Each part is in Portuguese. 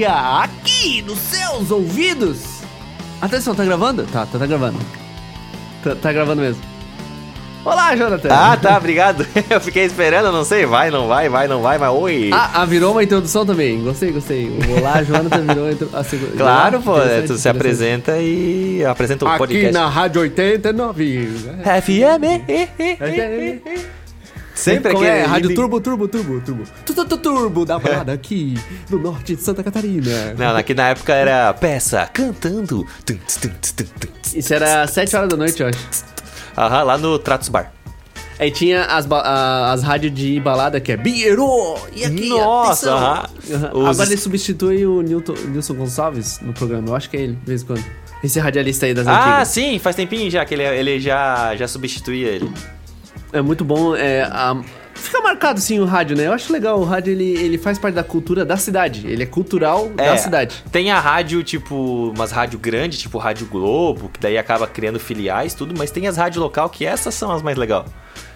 nostalgia aqui nos seus ouvidos. Atenção, tá gravando? Tá, tá, tá gravando. Tá, tá gravando mesmo. Olá, Jonathan. Ah, tá, obrigado. Eu fiquei esperando, não sei, vai, não vai, vai, não vai, mas oi. Ah, ah, virou uma introdução também. Gostei, gostei. O Olá, Jonathan virou a intro- a segunda. claro, pô, Interessante, tu se apresenta e apresenta o Aqui podcast. na Rádio 89. FM. Sempre aquele é? Rádio Turbo, Turbo, Turbo, Turbo. Tu, tu, tu, Turbo da balada aqui no norte de Santa Catarina. Não, aqui na época era peça cantando. Isso era 7 horas da noite, eu acho. Aham, lá no Tratos Bar. Aí tinha as, a- as rádios de balada que é Biero! E aqui, Nossa, atenção! Aham. Os- Agora ele substitui o Nilton, Nilson Gonçalves no programa. Eu acho que é ele, de vez em quando. Esse radialista aí das Ah, antigas. sim, faz tempinho já que ele, ele já, já substituía ele. É muito bom. É, a- Fica marcado, sim, o rádio, né? Eu acho legal. O rádio, ele, ele faz parte da cultura da cidade. Ele é cultural da É, cidade. Tem a rádio, tipo, umas rádio grandes, tipo Rádio Globo, que daí acaba criando filiais, tudo, mas tem as rádios local que essas são as mais legais.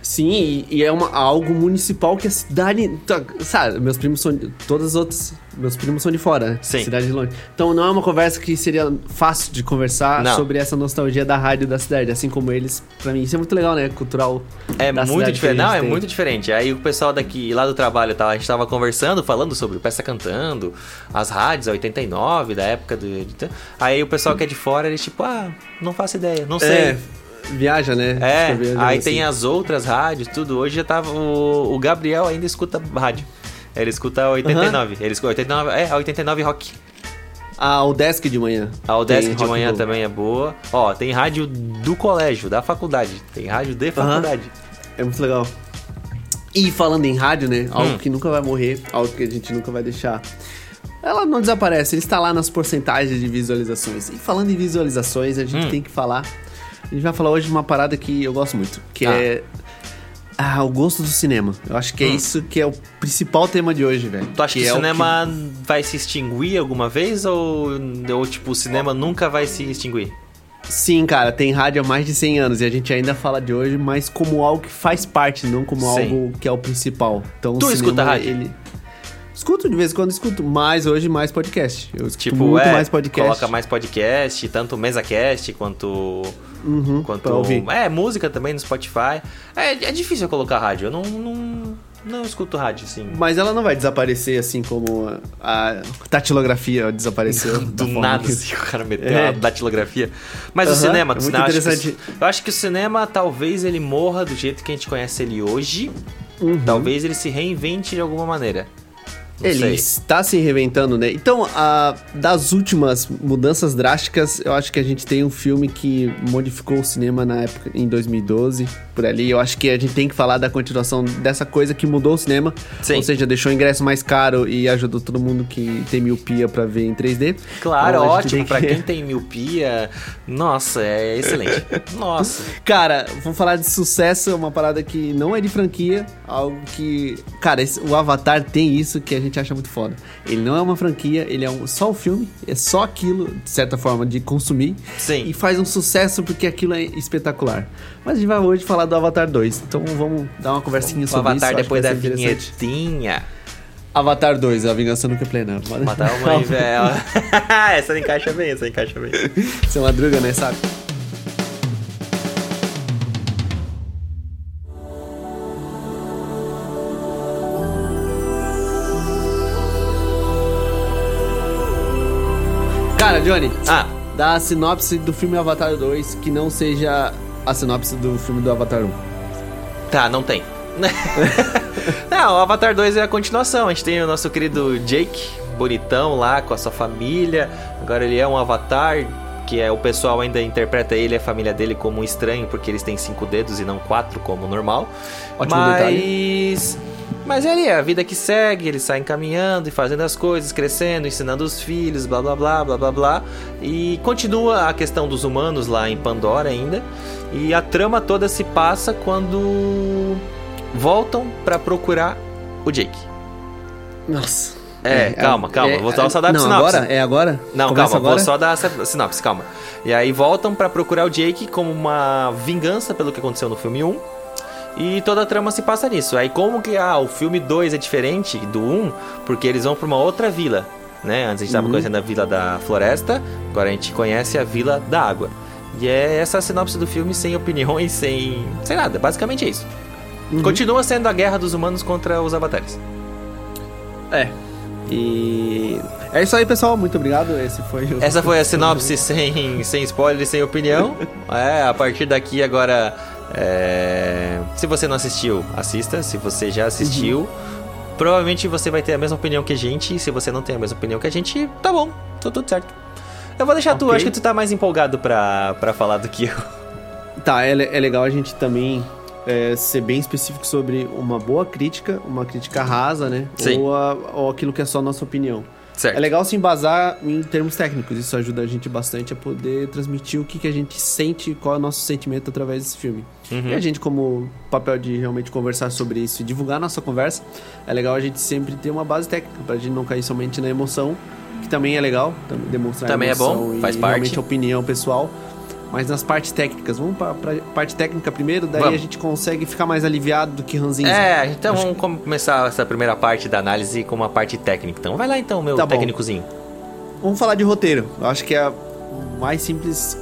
Sim, e, e é uma, algo municipal que a cidade. tá, sabe, meus primos são. Todas as outras. Meus primos são de fora, né? Sim. Cidade de longe. Então não é uma conversa que seria fácil de conversar Não. sobre essa nostalgia da rádio da cidade, assim como eles. Pra mim, isso é muito legal, né? Cultural. É muito diferente. Não, é tem. muito diferente. Aí o pessoal daqui, lá do trabalho, tá, a gente tava conversando, falando sobre o Peça Cantando, as rádios, a 89, da época do. Aí o pessoal que é de fora, eles tipo, ah, não faço ideia, não sei. É, viaja, né? É, aí assim. tem as outras rádios, tudo. Hoje já tava. O, o Gabriel ainda escuta rádio. Ele escuta a 89. Ele escuta 89. É, a 89 rock. Ah, o Desk de manhã. A Tem Udesc de manhã go. também é boa. Ó, tem rádio do colégio, da faculdade. Tem rádio de faculdade. É muito legal. E falando em rádio, né? Algo Hum. que nunca vai morrer, algo que a gente nunca vai deixar. Ela não desaparece, ele está lá nas porcentagens de visualizações. E falando em visualizações, a gente Hum. tem que falar. A gente vai falar hoje de uma parada que eu gosto muito, que Ah. é ah, o gosto do cinema. Eu acho que é Hum. isso que é o principal tema de hoje, velho. Tu acha que, é o cinema vai se extinguir alguma vez ou, ou tipo, o cinema nunca vai se extinguir? Sim, cara, tem rádio há mais de 100 anos e a gente ainda fala de hoje, mas como algo que faz parte, não como Sim. algo que é o principal. Então, Tu o escuta cinema, rádio? Ele... Escuto de vez em quando, escuto, mas hoje mais podcast. Eu escuto Tipo, muito é, mais podcast. coloca mais podcast, tanto MesaCast quanto... Uhum, quanto. É, música também no Spotify. É, é difícil eu colocar rádio, eu não, não, não escuto rádio, assim. Mas ela não vai desaparecer assim como a, a tatilografia desapareceu. Do nada, que- assim, o cara meteu É. uma datilografia. Mas o Aham, cinema, é o muito eu acho que o interessante. eu acho que o cinema talvez ele morra do jeito que a gente conhece ele hoje. Uhum. Talvez ele se reinvente de alguma maneira. Não Ele sei. está se reinventando, né? Então, a, das últimas mudanças drásticas, eu acho que a gente tem um filme que modificou o cinema na época, em 2012, por ali. Eu acho que a gente tem que falar da continuação dessa coisa que mudou o cinema. Sim. Ou seja, deixou o ingresso mais caro e ajudou todo mundo que tem miopia pra ver em 3D. Claro, Então, ótimo. tem Pra que- quem tem miopia, nossa, é excelente. Nossa. Cara, vamos falar de sucesso, é uma parada que não é de franquia, algo que. Cara, esse- o Avatar tem isso que a gente acha muito foda. Ele não é uma franquia, ele é um- só o filme, é só aquilo, de certa forma, de consumir. Sim. E faz um sucesso porque aquilo é espetacular. Mas a gente vai hoje falar do Avatar 2, então vamos dar uma conversinha O sobre Avatar isso. acho depois da vinhetinha. Avatar 2, a vingança nunca é plena. Matar a mãe velha. essa encaixa bem, essa encaixa bem. Isso é uma druga, né, sabe? Cara, Johnny, Ah, dá a sinopse do filme Avatar 2 que não seja a sinopse do filme do Avatar 1. tá, não tem. não, o Avatar 2 é a continuação. A gente tem o nosso querido Jake, bonitão lá com a sua família. Agora ele é um avatar, que é o pessoal ainda interpreta ele e a família dele como um estranho, porque eles têm cinco dedos e não quatro, como normal. Ótimo Mas. Mas é ali, é a vida que segue, eles saem caminhando e fazendo as coisas, crescendo, ensinando os filhos, blá blá blá blá blá blá. E continua a questão dos humanos lá em Pandora ainda. E a trama toda se passa quando voltam pra procurar o Jake. Nossa. É, calma, calma, vou só dar Não, sinopse. agora? É agora? Não, Começa calma, agora? vou só dar a sinopse, calma. E aí voltam pra procurar o Jake como uma vingança pelo que aconteceu no filme 1. E toda a trama se passa nisso. Aí como que ah, o filme 2 é diferente do 1, porque eles vão pra uma outra vila. né? Antes a gente tava Uhum. conhecendo a Vila da Floresta, agora a gente conhece a Vila da Água. E é essa a sinopse do filme, sem opiniões, sem, sem nada. Basicamente é isso. Uhum. Continua sendo a guerra dos humanos contra os avatares. É. E. É isso aí, pessoal. Muito obrigado. Esse foi o. Essa foi a sinopse sem, sem spoiler sem opinião. É, a partir daqui agora. é, Se você não assistiu, assista. Se você já assistiu, provavelmente você vai ter a mesma opinião que a gente. E se você não tem a mesma opinião que a gente, tá bom, tá tudo certo. Eu vou deixar tu, Ok. acho que tu tá mais empolgado pra, pra falar do que eu. Tá, é, é legal a gente também é, ser bem específico sobre uma boa crítica, uma crítica rasa, né? Sim. Ou, a- ou aquilo que é só nossa opinião. Certo. É legal se embasar em termos técnicos, isso ajuda a gente bastante a poder transmitir o que, que a gente sente, qual é o nosso sentimento através desse filme. Uhum. E a gente, como papel de realmente conversar sobre isso e divulgar nossa conversa, é legal a gente sempre ter uma base técnica, pra gente não cair somente na emoção, que também é legal, tam- demonstrar Também é bom, faz parte. realmente a opinião pessoal. Mas nas partes técnicas, vamos pra parte técnica primeiro, daí Vamos. a gente consegue ficar mais aliviado do que ranzinza. É, então vamos começar essa primeira parte da análise com uma parte técnica. Então vai lá então, meu Tá técnicozinho. Vamos falar de roteiro. Eu acho que é mais simples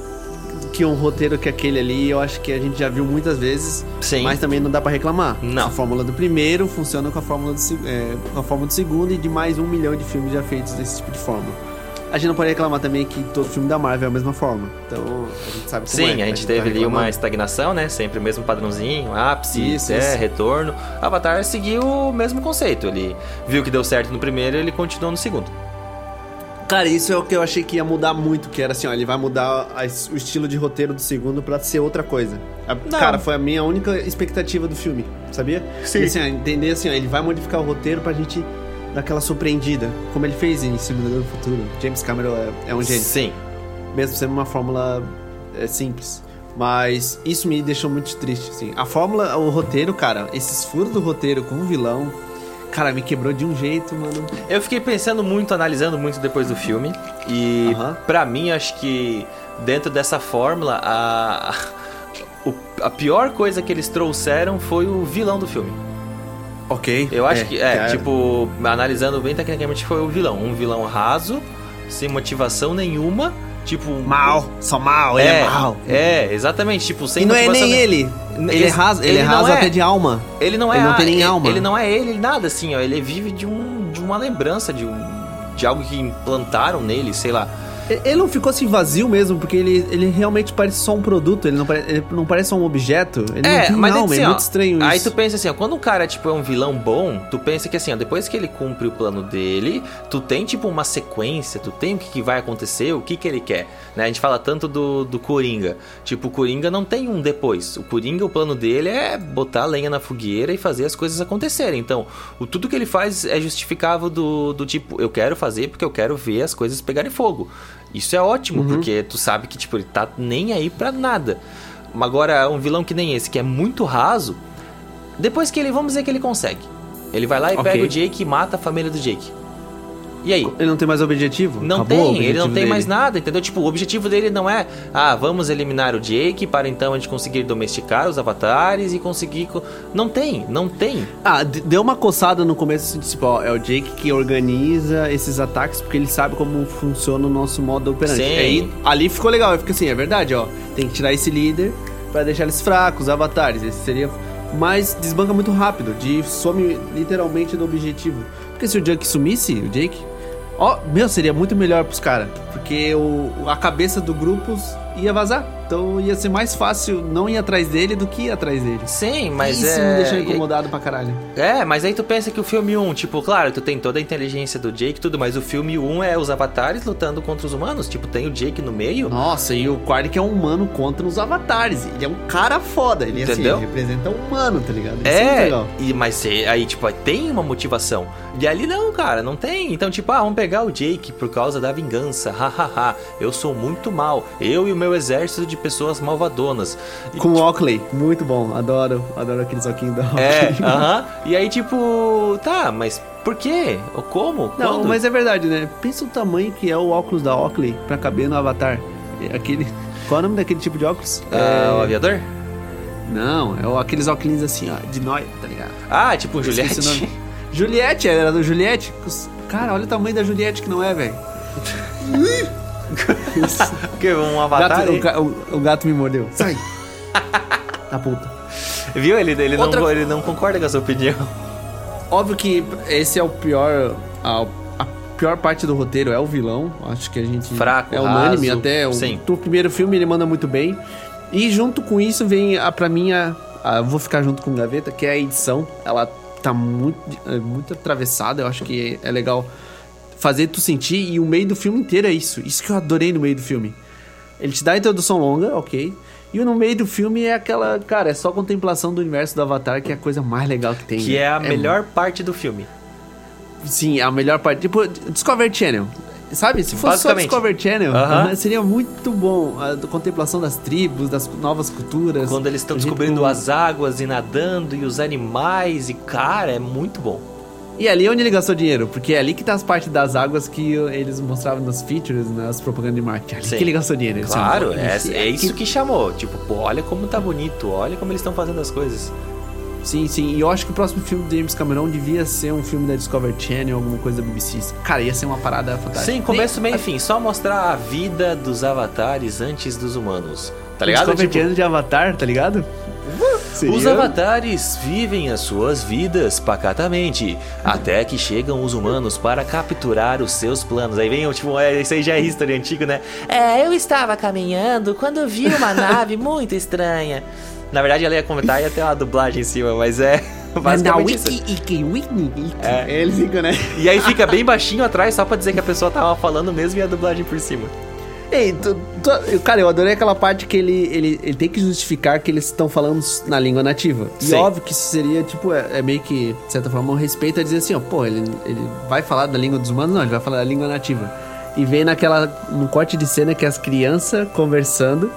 que um roteiro que aquele ali. Eu acho que a gente já viu muitas vezes. Sim. Mas também não dá pra reclamar. Não. A fórmula do primeiro funciona com a fórmula do, é, com a fórmula do segundo e de mais um milhão de filmes já feitos desse tipo de fórmula. A gente não pode reclamar também que todo filme da Marvel é a mesma fórmula. Então a gente sabe como é. Sim, a gente tá teve ali uma estagnação, né? Sempre o mesmo padrãozinho, ápice, Isso, é, isso. retorno. Avatar seguiu o mesmo conceito. Ele viu que deu certo no primeiro ele continuou no segundo. Cara, isso é o que eu achei que ia mudar muito, que era assim, ó, ele vai mudar a- o estilo de roteiro do segundo pra ser outra coisa. A-. Cara, foi a minha única expectativa do filme, sabia? Sim. E, assim, ó, entender assim, ó, ele vai modificar o roteiro pra gente dar aquela surpreendida, como ele fez em Simulador do Futuro. James Cameron é, é um gênio, Sim. mesmo sendo uma fórmula é, simples. Mas isso me deixou muito triste, assim. A fórmula, o roteiro, cara, esses furos do roteiro com o vilão, cara, me quebrou de um jeito, mano. Eu fiquei pensando muito, analisando muito depois do filme. E Aham. pra mim, acho que dentro dessa fórmula, a, a pior coisa que eles trouxeram foi o vilão do filme. Ok. Eu acho que, é, cara. tipo, analisando bem tecnicamente, foi o vilão. Um vilão raso, sem motivação nenhuma. Tipo. Mal, só mal, ele é, é, mal. É, exatamente, tipo, sem E não é nem ne- ele. Ele é raso, ele ele é raso é. até de alma. Ele não é Ele não tem nem ele, alma. Ele não é ele, nada assim, ó. Ele vive de, um, de uma lembrança, de, um, de algo que implantaram nele, sei lá. Ele não ficou assim vazio mesmo, porque ele, ele realmente parece só um produto, ele não, pare, ele não parece só um objeto. Ele não tem mas alma, assim, é ó, muito estranho Aí isso. tu pensa assim, ó, quando um cara, tipo, é um vilão bom, tu pensa que assim, ó, depois que ele cumpre o plano dele, tu tem, tipo, uma sequência, tu tem o que, que vai acontecer, o que que ele quer, né? A gente fala tanto do, do Coringa. Tipo, o Coringa não tem um depois. O Coringa, o plano dele é botar lenha na fogueira e fazer as coisas acontecerem. Então, o, tudo que ele faz é justificável do, do tipo, eu quero fazer porque eu quero ver as coisas pegarem fogo. Isso é ótimo, porque tu sabe que, tipo, ele tá nem aí pra nada. Agora, um vilão que nem esse, que é muito raso, depois que ele, vamos dizer que ele consegue. Ele vai lá e Ok. pega o Jake e mata a família do Jake. E aí? Ele não tem mais objetivo? Não Acabou tem, ele não tem dele. mais nada, entendeu? Tipo, o objetivo dele não é, ah, vamos eliminar o Jake para então a gente conseguir domesticar os avatares e conseguir. co-" Não tem, não tem. Ah, deu uma coçada no começo, assim, tipo, ó, é o Jake que organiza esses ataques porque ele sabe como funciona o nosso modo operante. Sim. Aí, ali ficou legal, fiquei assim, é verdade, ó, tem que tirar esse líder pra deixar eles fracos, os avatares, esse seria... Mas desbanca muito rápido, de some literalmente do objetivo. Porque se o Jake sumisse, o Jake... Ó, meu, seria muito melhor pros caras, porque o, a cabeça do grupo ia vazar. Então ia ser mais fácil não ir atrás dele do que ir atrás dele. Sim, mas Isso é. me deixou incomodado pra caralho. É, mas aí tu pensa que o filme 1, tipo, claro, tu tem toda a inteligência do Jake e tudo, mas o filme 1 é os avatares lutando contra os humanos. Tipo, tem o Jake no meio. Nossa, e o Quark é um humano contra os avatares. Ele é um cara foda. Ele, assim, Entendeu? ele representa um humano, tá ligado? Isso É, legal. e, mas é- aí, tipo, tem uma motivação. E ali não, cara, não tem. Então, tipo, ah, vamos pegar o Jake por causa da vingança. Hahaha, eu sou muito mal. Eu e o meu exército de pessoas malvadonas. E, Com o Oakley, muito bom. Adoro, adoro aqueles óculos da Oakley. É, aham. E aí, tipo, tá, mas por quê? Como? Não, Quando? mas é verdade, né? Pensa o tamanho que é o óculos da Oakley pra caber no Avatar. É Aquele... Qual é o nome daquele tipo de óculos? O É... aviador? Não, é o- aqueles óculos assim, ó, de nóia, tá ligado? Ah, tipo um o Juliette. Juliette, era do Juliette. cara, olha o tamanho da Juliette que não é, velho. Porque um avatar. Gato- o, ga- o- o gato me mordeu. Sai! Tá puta. Viu? Ele, ele, Outra- não, ele não concorda com a sua opinião. Óbvio que esse é o pior. A, a pior parte do roteiro é o vilão. Acho que a gente. Fraco, É unânime raso, até. O, sim. o primeiro filme ele manda muito bem. E junto com isso vem, a, pra mim, a, a- eu vou ficar junto com o Gaveta, que é a edição. Ela tá muito, é, muito atravessada. Eu acho que é legal fazer tu sentir. E o meio do filme inteiro é isso. Isso que eu adorei no meio do filme. Ele te dá a introdução longa, ok. E no meio do filme é aquela, cara, é só contemplação do universo do Avatar, que é a coisa mais legal que tem. Que é a É melhor parte do filme. Sim, a melhor parte. Tipo, Discovery Channel. Sabe? Se fosse só. Discovery Channel, Aham. aham, seria muito bom. A contemplação das tribos, das novas culturas. Quando eles estão descobrindo como- as águas e nadando e os animais. E, cara, é muito bom. E ali é onde ele gastou dinheiro, porque é ali que tá as partes das águas que eles mostravam nos features, nas propagandas de marketing. É ali Sim. que ele gastou dinheiro. Ele Claro, disse, é, "Esse é aqui." isso que chamou. Tipo, pô, olha como tá bonito, olha como eles estão fazendo as coisas. Sim, sim. E eu acho que o próximo filme do James Cameron devia ser um filme da Discovery Channel, alguma coisa da BBC. Cara, ia ser uma parada fantástica. Sim, começo, meio e fim. Só mostrar a vida dos avatares antes dos humanos. Tá ligado? Discovery Tipo, Channel de Avatar, tá ligado? Seria- Os avatares vivem as suas vidas pacatamente, até que chegam os humanos para capturar os seus planos. Aí vem, tipo, é, isso aí já é history antigo, né? É, eu estava caminhando quando vi uma nave muito estranha. Na verdade, ela ia comentar e ia ter uma dublagem em cima, mas é basicamente isso. Wiki, Iki, Whitney, Iki. É. Eles ficam, né? E aí fica bem baixinho atrás, só pra dizer que a pessoa tava falando mesmo e a dublagem por cima. Ei, tu- tu- cara, eu adorei aquela parte que ele, ele, ele tem que justificar que eles estão falando na língua nativa. E Sim. óbvio que isso seria, tipo, é, é meio que, de certa forma, um respeito a dizer assim, ó, pô, ele, ele vai falar da língua dos humanos? Não, ele vai falar da língua nativa. E vem naquela, num corte de cena que as crianças conversando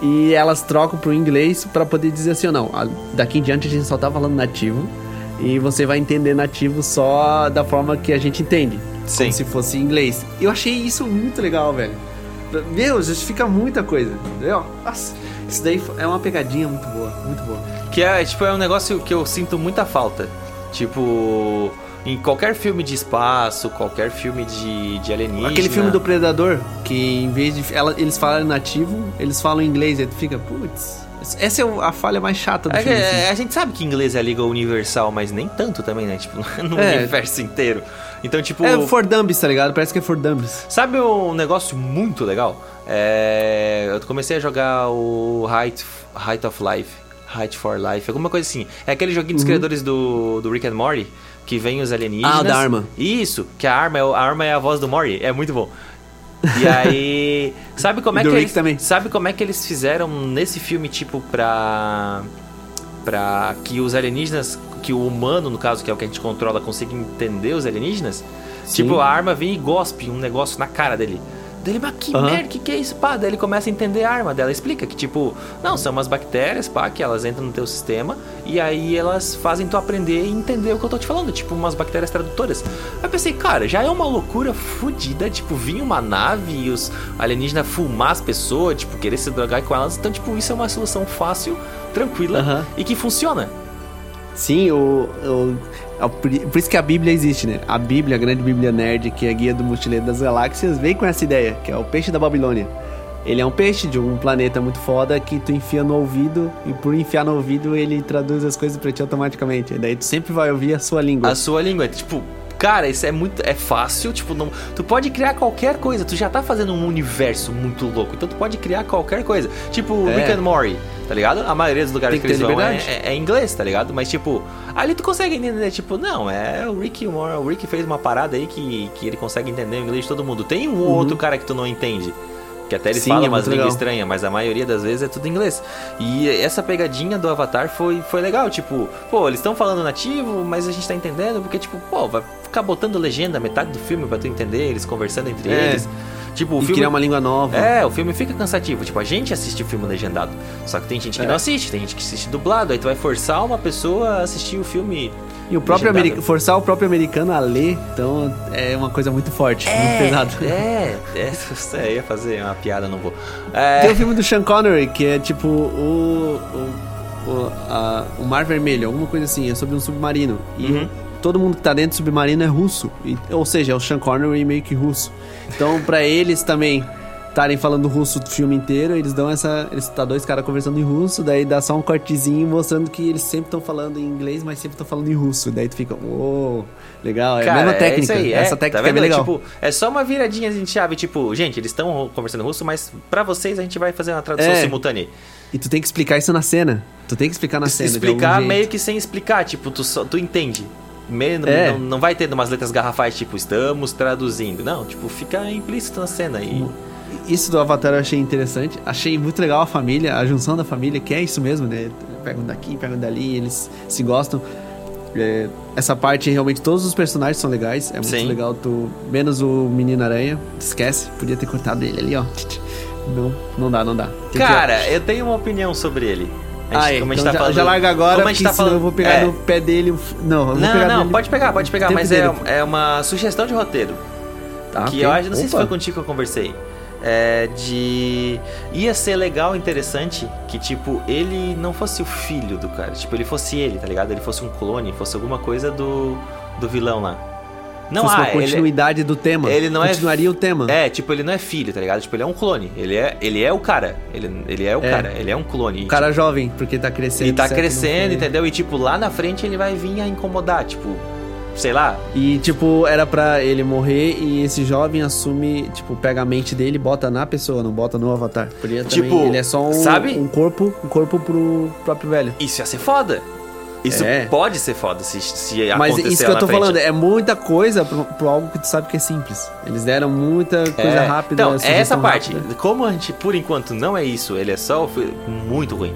e elas trocam pro inglês pra poder dizer assim, ó, não, daqui em diante a gente só tá falando nativo e você vai entender nativo só da forma que a gente entende. Sim. Como se fosse inglês. Eu achei isso muito legal, velho. Meu, justifica muita coisa, entendeu? Nossa, isso daí é uma pegadinha muito boa, muito boa. Que é, tipo, é um negócio que eu sinto muita falta. Tipo, em qualquer filme de espaço, qualquer filme de, de alienígena. Aquele filme do Predador, que em vez de ela- eles falarem nativo, eles falam inglês, aí tu fica, putz. Essa é a falha mais chata do É, filme. é, assim. a gente sabe que inglês é a língua universal, mas nem tanto também, né? Tipo, no É. universo inteiro. Então, tipo. É For Dummies, tá ligado? Parece que é For Dummies. Sabe um negócio muito legal? É, eu comecei a jogar o Height, Height of Life, Height for Life, alguma coisa assim. É aquele joguinho dos criadores do, do Rick and Morty, que vem os alienígenas. Uhum. Ah, da arma. Isso, que a arma, é, a arma é a voz do Morty, é muito bom. E aí, sabe como é que eles, também. sabe como é que eles fizeram nesse filme tipo pra pra que os alienígenas, que o humano, no caso, que é o que a gente controla, consiga entender os alienígenas? Sim. Tipo, a arma vem e gospe um negócio na cara dele. Dele, mas que Aham. merda, que que é isso, pá? Daí ele começa a entender a arma dela. Explica que, tipo, não, são umas bactérias, pá, que elas entram no teu sistema e aí elas fazem tu aprender e entender o que eu tô te falando. Tipo, umas bactérias tradutoras. Aí eu pensei, cara, já é uma loucura fodida, tipo, vir uma nave e os alienígenas fumar as pessoas, tipo, querer se drogar com elas. Então, tipo, isso é uma solução fácil, tranquila Aham. e que funciona. Sim, o- por por isso que a Bíblia existe, né? A Bíblia, a grande Bíblia nerd, que é a guia do mochileiro das galáxias, vem com essa ideia, que é o peixe da Babilônia. Ele é um peixe de um planeta muito foda que tu enfia no ouvido e por enfiar no ouvido ele traduz as coisas pra ti automaticamente. E daí tu sempre vai ouvir a sua língua. A sua língua, tipo, cara, isso é muito. É fácil, tipo, não, tu pode criar qualquer coisa, tu já tá fazendo um universo muito louco, então tu pode criar qualquer coisa. Tipo, É. Rick and Morty, tá ligado? A maioria dos lugares que, que eles vão é, é, é inglês, tá ligado? Mas, tipo, ali tu consegue entender, tipo, não, é o Rick e o Rick fez uma parada aí que, que ele consegue entender o inglês de todo mundo. Tem um ou outro cara que tu não entende. Que até eles Sim, falam é umas línguas estranhas, mas a maioria das vezes é tudo inglês. E essa pegadinha do Avatar foi, foi legal, tipo, pô, eles estão falando nativo, mas a gente tá entendendo, porque, tipo, pô, vai ficar botando legenda metade do filme pra tu entender, eles conversando entre É. eles. Tipo, o e filme. criar uma língua nova. É, o filme fica cansativo. Tipo, a gente assiste o filme legendado. Só que tem gente que É. não assiste, tem gente que assiste dublado. Aí tu vai forçar uma pessoa a assistir o filme. E o próprio americano, forçar o próprio americano a ler, então é uma coisa muito forte, muito pesada. É, é, é, eu ia fazer uma piada, não vou. É, Tem o filme do Sean Connery, que é tipo o. o, o, a- o Mar Vermelho, alguma coisa assim, é sobre um submarino. E Uhum. Todo mundo que tá dentro do submarino é russo. E- ou seja, é o Sean Connery meio que russo. Então, pra eles também estarem falando russo o filme inteiro, eles dão essa. Eles tá dois caras conversando em russo, daí dá só um cortezinho mostrando que eles sempre estão falando em inglês, mas sempre estão falando em russo. Daí tu fica, uou, legal. É a mesma técnica. isso aí, Essa é, técnica tá é bem legal. Tipo, é só uma viradinha de chave, tipo, gente, eles estão conversando russo, mas pra vocês a gente vai fazer uma tradução É. simultânea. E tu tem que explicar isso na cena. Tu tem que explicar na cena. Explicar meio que sem explicar, tipo, tu, só, tu entende. É. não, não vai ter umas letras garrafais, tipo, estamos traduzindo. Não, tipo, fica implícito na cena. E, Isso do Avatar eu achei interessante. Achei muito legal a família, a junção da família, que é isso mesmo, né? Pegam daqui, pegam dali, eles se gostam. É, essa parte, realmente, todos os personagens são legais. É muito Sim. legal. Tu, menos o Menino Aranha. Esquece, podia ter cortado ele ali, ó. Não, não dá, não dá. Tem que- Cara, eu tenho uma opinião sobre ele. A gente- Ah, é. como a gente Então tá já, falando- já larga agora, como a gente tá falando, eu vou pegar é. no pé dele. Não, eu vou Não, pegar não, nele- pode pegar, pode pegar, mas é, dele. é uma sugestão de roteiro. Tá, que ok. eu acho, não sei se Opa. foi contigo que eu conversei. É de. Ia ser legal, interessante que, tipo, ele não fosse o filho do cara. Tipo, ele fosse ele, tá ligado? Ele fosse um clone, fosse alguma coisa do, do vilão lá. Não, Fosse ah, continuidade do tema. ele não é- Continuaria o tema. é, tipo, ele não é filho, tá ligado? Tipo, ele é um clone. Ele é, ele é o cara. Ele, ele é o É. cara. Ele é um clone. O cara jovem, porque tá crescendo. e tá crescendo, entendeu? E, tipo, lá na frente ele vai vir a incomodar. Tipo, sei lá, E, tipo, era pra ele morrer e esse jovem assume, tipo, pega a mente dele e bota na pessoa, não bota no avatar. Podia também, Tipo, ele é só um, sabe? um corpo, um corpo pro próprio velho. Isso ia ser foda. Isso É. pode ser foda se, se Mas isso que eu tô frente. falando, é muita coisa pro, pro algo que tu sabe que é simples. Eles deram muita coisa É. rápida. Então, é essa parte. rápida. Como a gente, por enquanto, não é isso, ele é só muito ruim.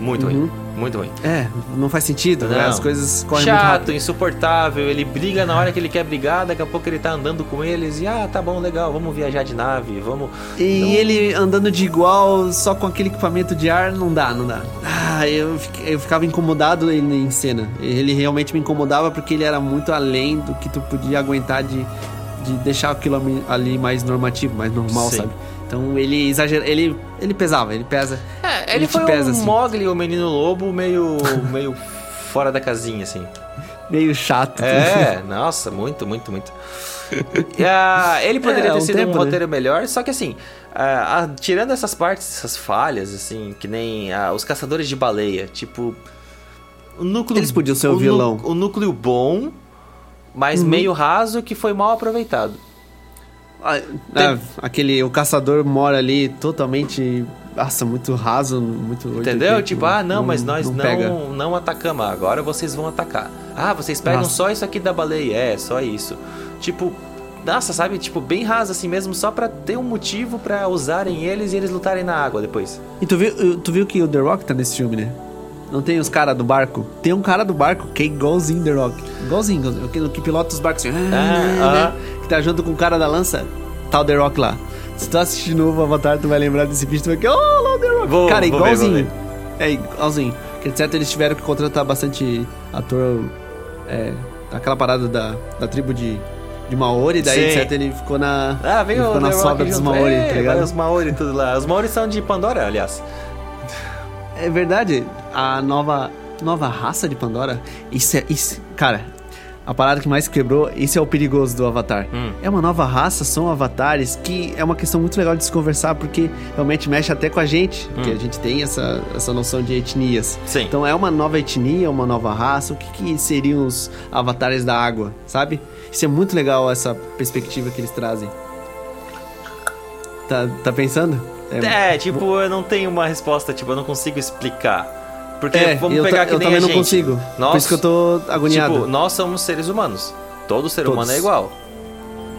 Muito Uhum. ruim. Muito ruim. É, não faz sentido, né? Não. As coisas correm muito Chato, rápido. insuportável, ele briga na hora que ele quer brigar, daqui a pouco ele tá andando com eles e ah, tá bom, legal, vamos viajar de nave, vamos. E Não- ele andando de igual, só com aquele equipamento de ar, não dá, não dá. Ah, eu, eu ficava incomodado ele em cena. Ele realmente me incomodava porque ele era muito além do que tu podia aguentar de, de deixar aquilo ali- ali mais normativo, mais normal, Sim. sabe? Então ele exagera, ele, ele pesava, ele pesa. É, Ele ele foi pesa, um assim. Mogli, o menino lobo, meio, meio fora da casinha, assim. Meio chato. É, nossa, muito, muito, muito. Ah, ele poderia É, ter um sido tempo, um né? roteiro melhor, só que assim, ah, ah, tirando essas partes, essas falhas, assim, que nem os caçadores de baleia, tipo. O núcleo, Eles podiam ser o nu- vilão. O núcleo bom, mas Uhum. meio raso que foi mal aproveitado. Ah, ah, aquele, o caçador mora ali totalmente, nossa, muito raso, muito... Entendeu? 880, Tipo, ah, não, mas nós não, pega. não, atacamos, agora vocês vão atacar. Ah, vocês pegam Nossa. só isso aqui da baleia, é, só isso. Tipo, nossa, sabe? Tipo, bem raso assim mesmo, só pra ter um motivo pra usarem eles e eles lutarem na água depois. E tu viu, tu viu que o The Rock tá nesse filme, né? Não tem os caras do barco? Tem um cara do barco que é igualzinho The Rock. Igualzinho, igualzinho. Que, que pilota os barcos assim. Ah, Que tá junto com o cara da lança. Tá o The Rock lá. Se tu assistir novo Avatar, tu vai lembrar desse bicho. Tu vai ficar, oh, lá o The Rock. Vou- cara, vou ver, vou igualzinho. É igualzinho. Porque certo, eles tiveram que contratar bastante ator. É, aquela parada da, da tribo de, de Maori. Daí, certo, ele ficou na. Ah, vem ele o ficou na sobra dos. Maori, é, tá ligado? os Maori tudo lá. Os Maori são de Pandora, aliás. É verdade, a nova, nova raça de Pandora, isso é. Isso, cara, a parada que mais quebrou, isso é o perigoso do Avatar. Hum. É uma nova raça, são avatares, que é uma questão muito legal de se conversar, porque realmente mexe até com a gente, porque Hum. a gente tem essa, essa noção de etnias. Sim. Então é uma nova etnia, uma nova raça, o que, que seriam os avatares da água, sabe? Isso é muito legal, essa perspectiva que eles trazem. Tá, tá pensando? É, tipo, eu não tenho uma resposta, tipo, eu não consigo explicar. Porque É, vamos eu, pegar que eu nem também a não gente. consigo. Nós, Por isso que eu tô agoniado. Tipo, nós somos seres humanos. Todo ser Todos. humano é igual.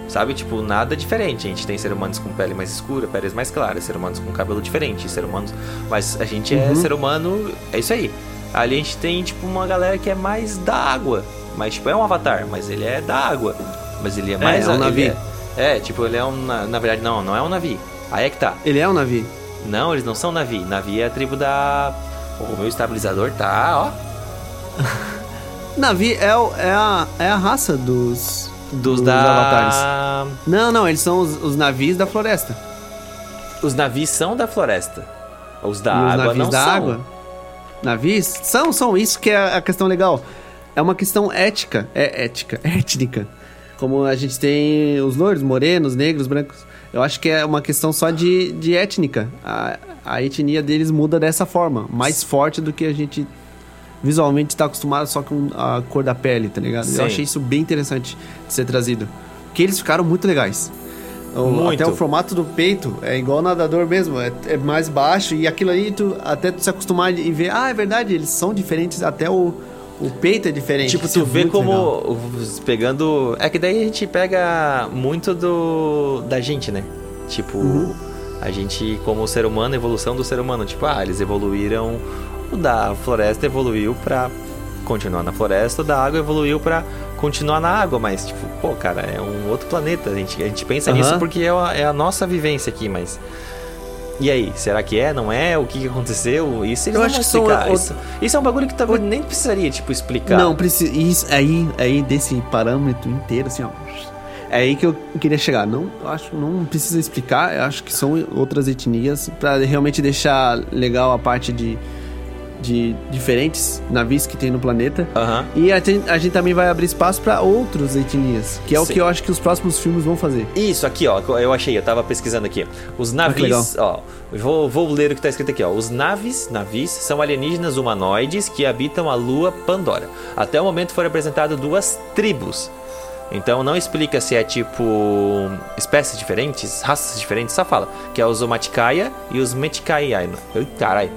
Sabe, tipo, nada diferente. A gente tem ser humanos com pele mais escura, peles mais claras, ser humanos com cabelo diferente, ser humanos. Mas a gente é Uhum. ser humano, é isso aí. Ali a gente tem, tipo, uma galera que é mais da água. Mas, tipo, é um avatar, mas ele é da água. Mas ele é mais. é um ele navio. É, é, tipo, ele é um. Na, na verdade, não, não é um navio. Aí é que tá. Ele é um navio. Não, eles não são Navi. Navi é a tribo da. O meu estabilizador tá, ó. Navi é, o- é, a, é a raça dos, Dos dos da. avatares. Não, não, eles são os, os navios da floresta. Os navios são da floresta. Os da e os água navios não da são. água. Navios? São, são. Isso que é a questão legal. é uma questão ética, é ética, étnica. Como a gente tem os loiros, morenos, negros, brancos. Eu acho que é uma questão só de, de étnica. A, a etnia deles muda dessa forma, mais forte do que a gente visualmente está acostumado só com a cor da pele, tá ligado? Sim. Eu achei isso bem interessante de ser trazido. Porque eles ficaram muito legais. Muito. Até o formato do peito é igual nadador mesmo, é, é mais baixo e aquilo aí, tu, até tu se acostumar e ver, ah, é verdade, eles são diferentes, até o, o peito é diferente. Tipo, tu é vê como legal. pegando. É que daí a gente pega muito do da gente, né? Tipo, Uhum. a gente, como ser humano, evolução do ser humano. Tipo, ah, eles evoluíram. O da floresta evoluiu pra continuar na floresta, o da água evoluiu pra continuar na água. Mas, tipo, pô, cara, é um outro planeta. A gente, a gente pensa Aham. nisso porque é a, é a nossa vivência aqui, mas. E aí, será que é? Não é? O que, que aconteceu? Isso eles Eu acho vão que são explicar. o- Isso, isso é um bagulho que talvez nem precisaria, tipo, explicar. Não, precisa. Isso aí, aí desse parâmetro inteiro, assim, ó. É aí que eu queria chegar. Não, acho, não precisa explicar. Eu acho que são outras etnias pra realmente deixar legal a parte de, de diferentes navios que tem no planeta. Aham. E a gente, a gente também vai abrir espaço pra outras etnias, que é o Sim. que eu acho que os próximos filmes vão fazer. Isso aqui, ó, eu achei, eu tava pesquisando aqui. Os Ah, navios, ó, eu vou, vou ler o que tá escrito aqui, ó. Os naves, navios, são alienígenas humanoides que habitam a lua Pandora. Até o momento foram apresentadas duas tribos. Então não explica se é tipo espécies diferentes, raças diferentes, só fala que é os Omaticaya e os Meticaiaina. Ai, caralho.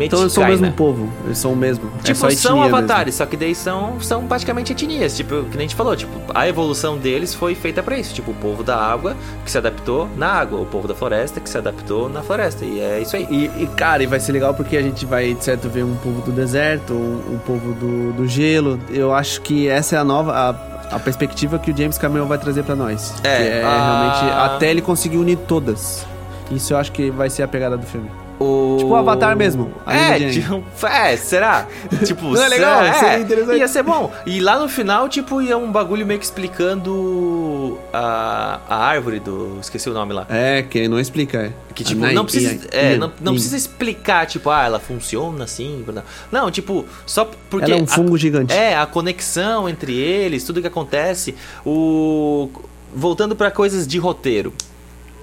Então eles são o mesmo Meticaina. povo. Eles são o mesmo. é Tipo, só são etnia mesmo. avatares, só que daí são, são praticamente etnias. Tipo, que nem a gente falou, tipo, a evolução deles foi feita pra isso. Tipo, o povo da água que se adaptou na água, o povo da floresta que se adaptou na floresta. E é isso aí. E, e, cara, e vai ser legal porque a gente vai, de certo, ver um povo do deserto, um, um povo do, do gelo. Eu acho que essa é a nova. A, a perspectiva que o James Cameron vai trazer pra nós. É, é a- realmente. Até ele conseguir unir todas. Isso eu acho que vai ser a pegada do filme. O... Tipo o Avatar mesmo, a É, tipo, é, será? tipo, Não é legal? será? Seria É, interessante. Ia ser bom. E lá no final, tipo, ia um bagulho meio que explicando a, a árvore do. Esqueci o nome lá. É, que não explica, é. Que, tipo, não precisa, é, não, não precisa explicar, tipo, ah, ela funciona assim. Não, tipo, só porque. Ela é um a- fungo gigante. É, a conexão entre eles, tudo que acontece. O. Voltando pra coisas de roteiro,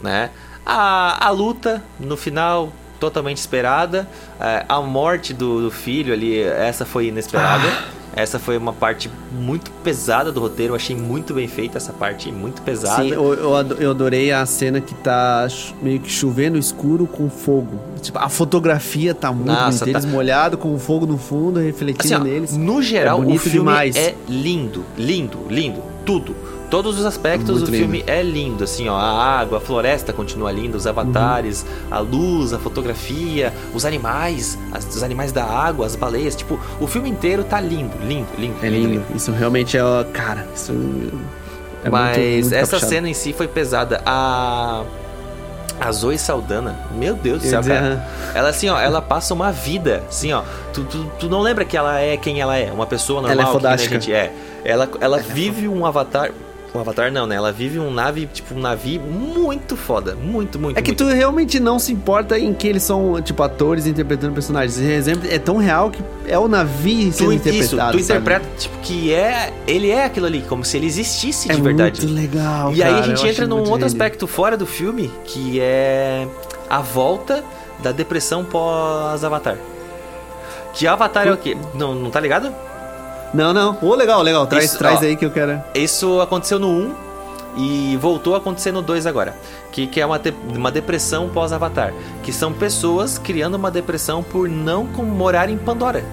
né? A, a luta, no final, totalmente esperada. É, a morte do, do filho ali, essa foi inesperada. Ah. Essa foi uma parte muito pesada do roteiro. Eu achei muito bem feita essa parte, muito pesada. Sim, eu, eu ado- eu adorei a cena que tá meio que chovendo escuro com fogo. Tipo, a fotografia tá muito Nossa, bonita. tá- Eles molhados com o fogo no fundo, refletindo Assim, ó, neles. no geral, É o filme demais. é lindo, lindo, lindo, tudo. Todos os aspectos Muito do lindo. filme é lindo, assim, ó, a água, a floresta continua linda, os avatares, Uhum. a luz, a fotografia, os animais, as- os animais da água, as baleias, tipo, o filme inteiro tá lindo, lindo, lindo, É lindo. Isso realmente é. ó, Cara, isso. É Mas muito, muito essa caprichado. cena em si foi pesada. A a Zoe Saldana, meu Deus do céu, dizer, cara. aham. Ela assim, ó, ela passa uma vida, assim, ó. Tu, tu, tu não lembra que ela é quem ela é, uma pessoa normal Ela é que a gente é. Ela, ela vive um avatar, um avatar não, né? Ela vive um nave, tipo um navio muito foda, muito, muito. É que muito. tu realmente não se importa em que eles são, tipo, atores interpretando personagens. Esse exemplo é tão real que é o navio Tu, sendo isso, interpretado. tu sabe? interpreta, tipo, que é. Ele é aquilo ali, como se ele existisse É de verdade. muito legal. E aí a cara, gente entra num outro aspecto fora do filme, que é a volta da depressão pós-Avatar. Que Avatar é o quê? Não, não tá ligado? Não, não. Ô, legal, legal. Traz, Isso, traz ó. aí que eu quero. Isso aconteceu no 1 e voltou a acontecer no 2 agora. Que, que é uma, de- uma depressão pós-Avatar. Que são pessoas criando uma depressão por não morar em Pandora.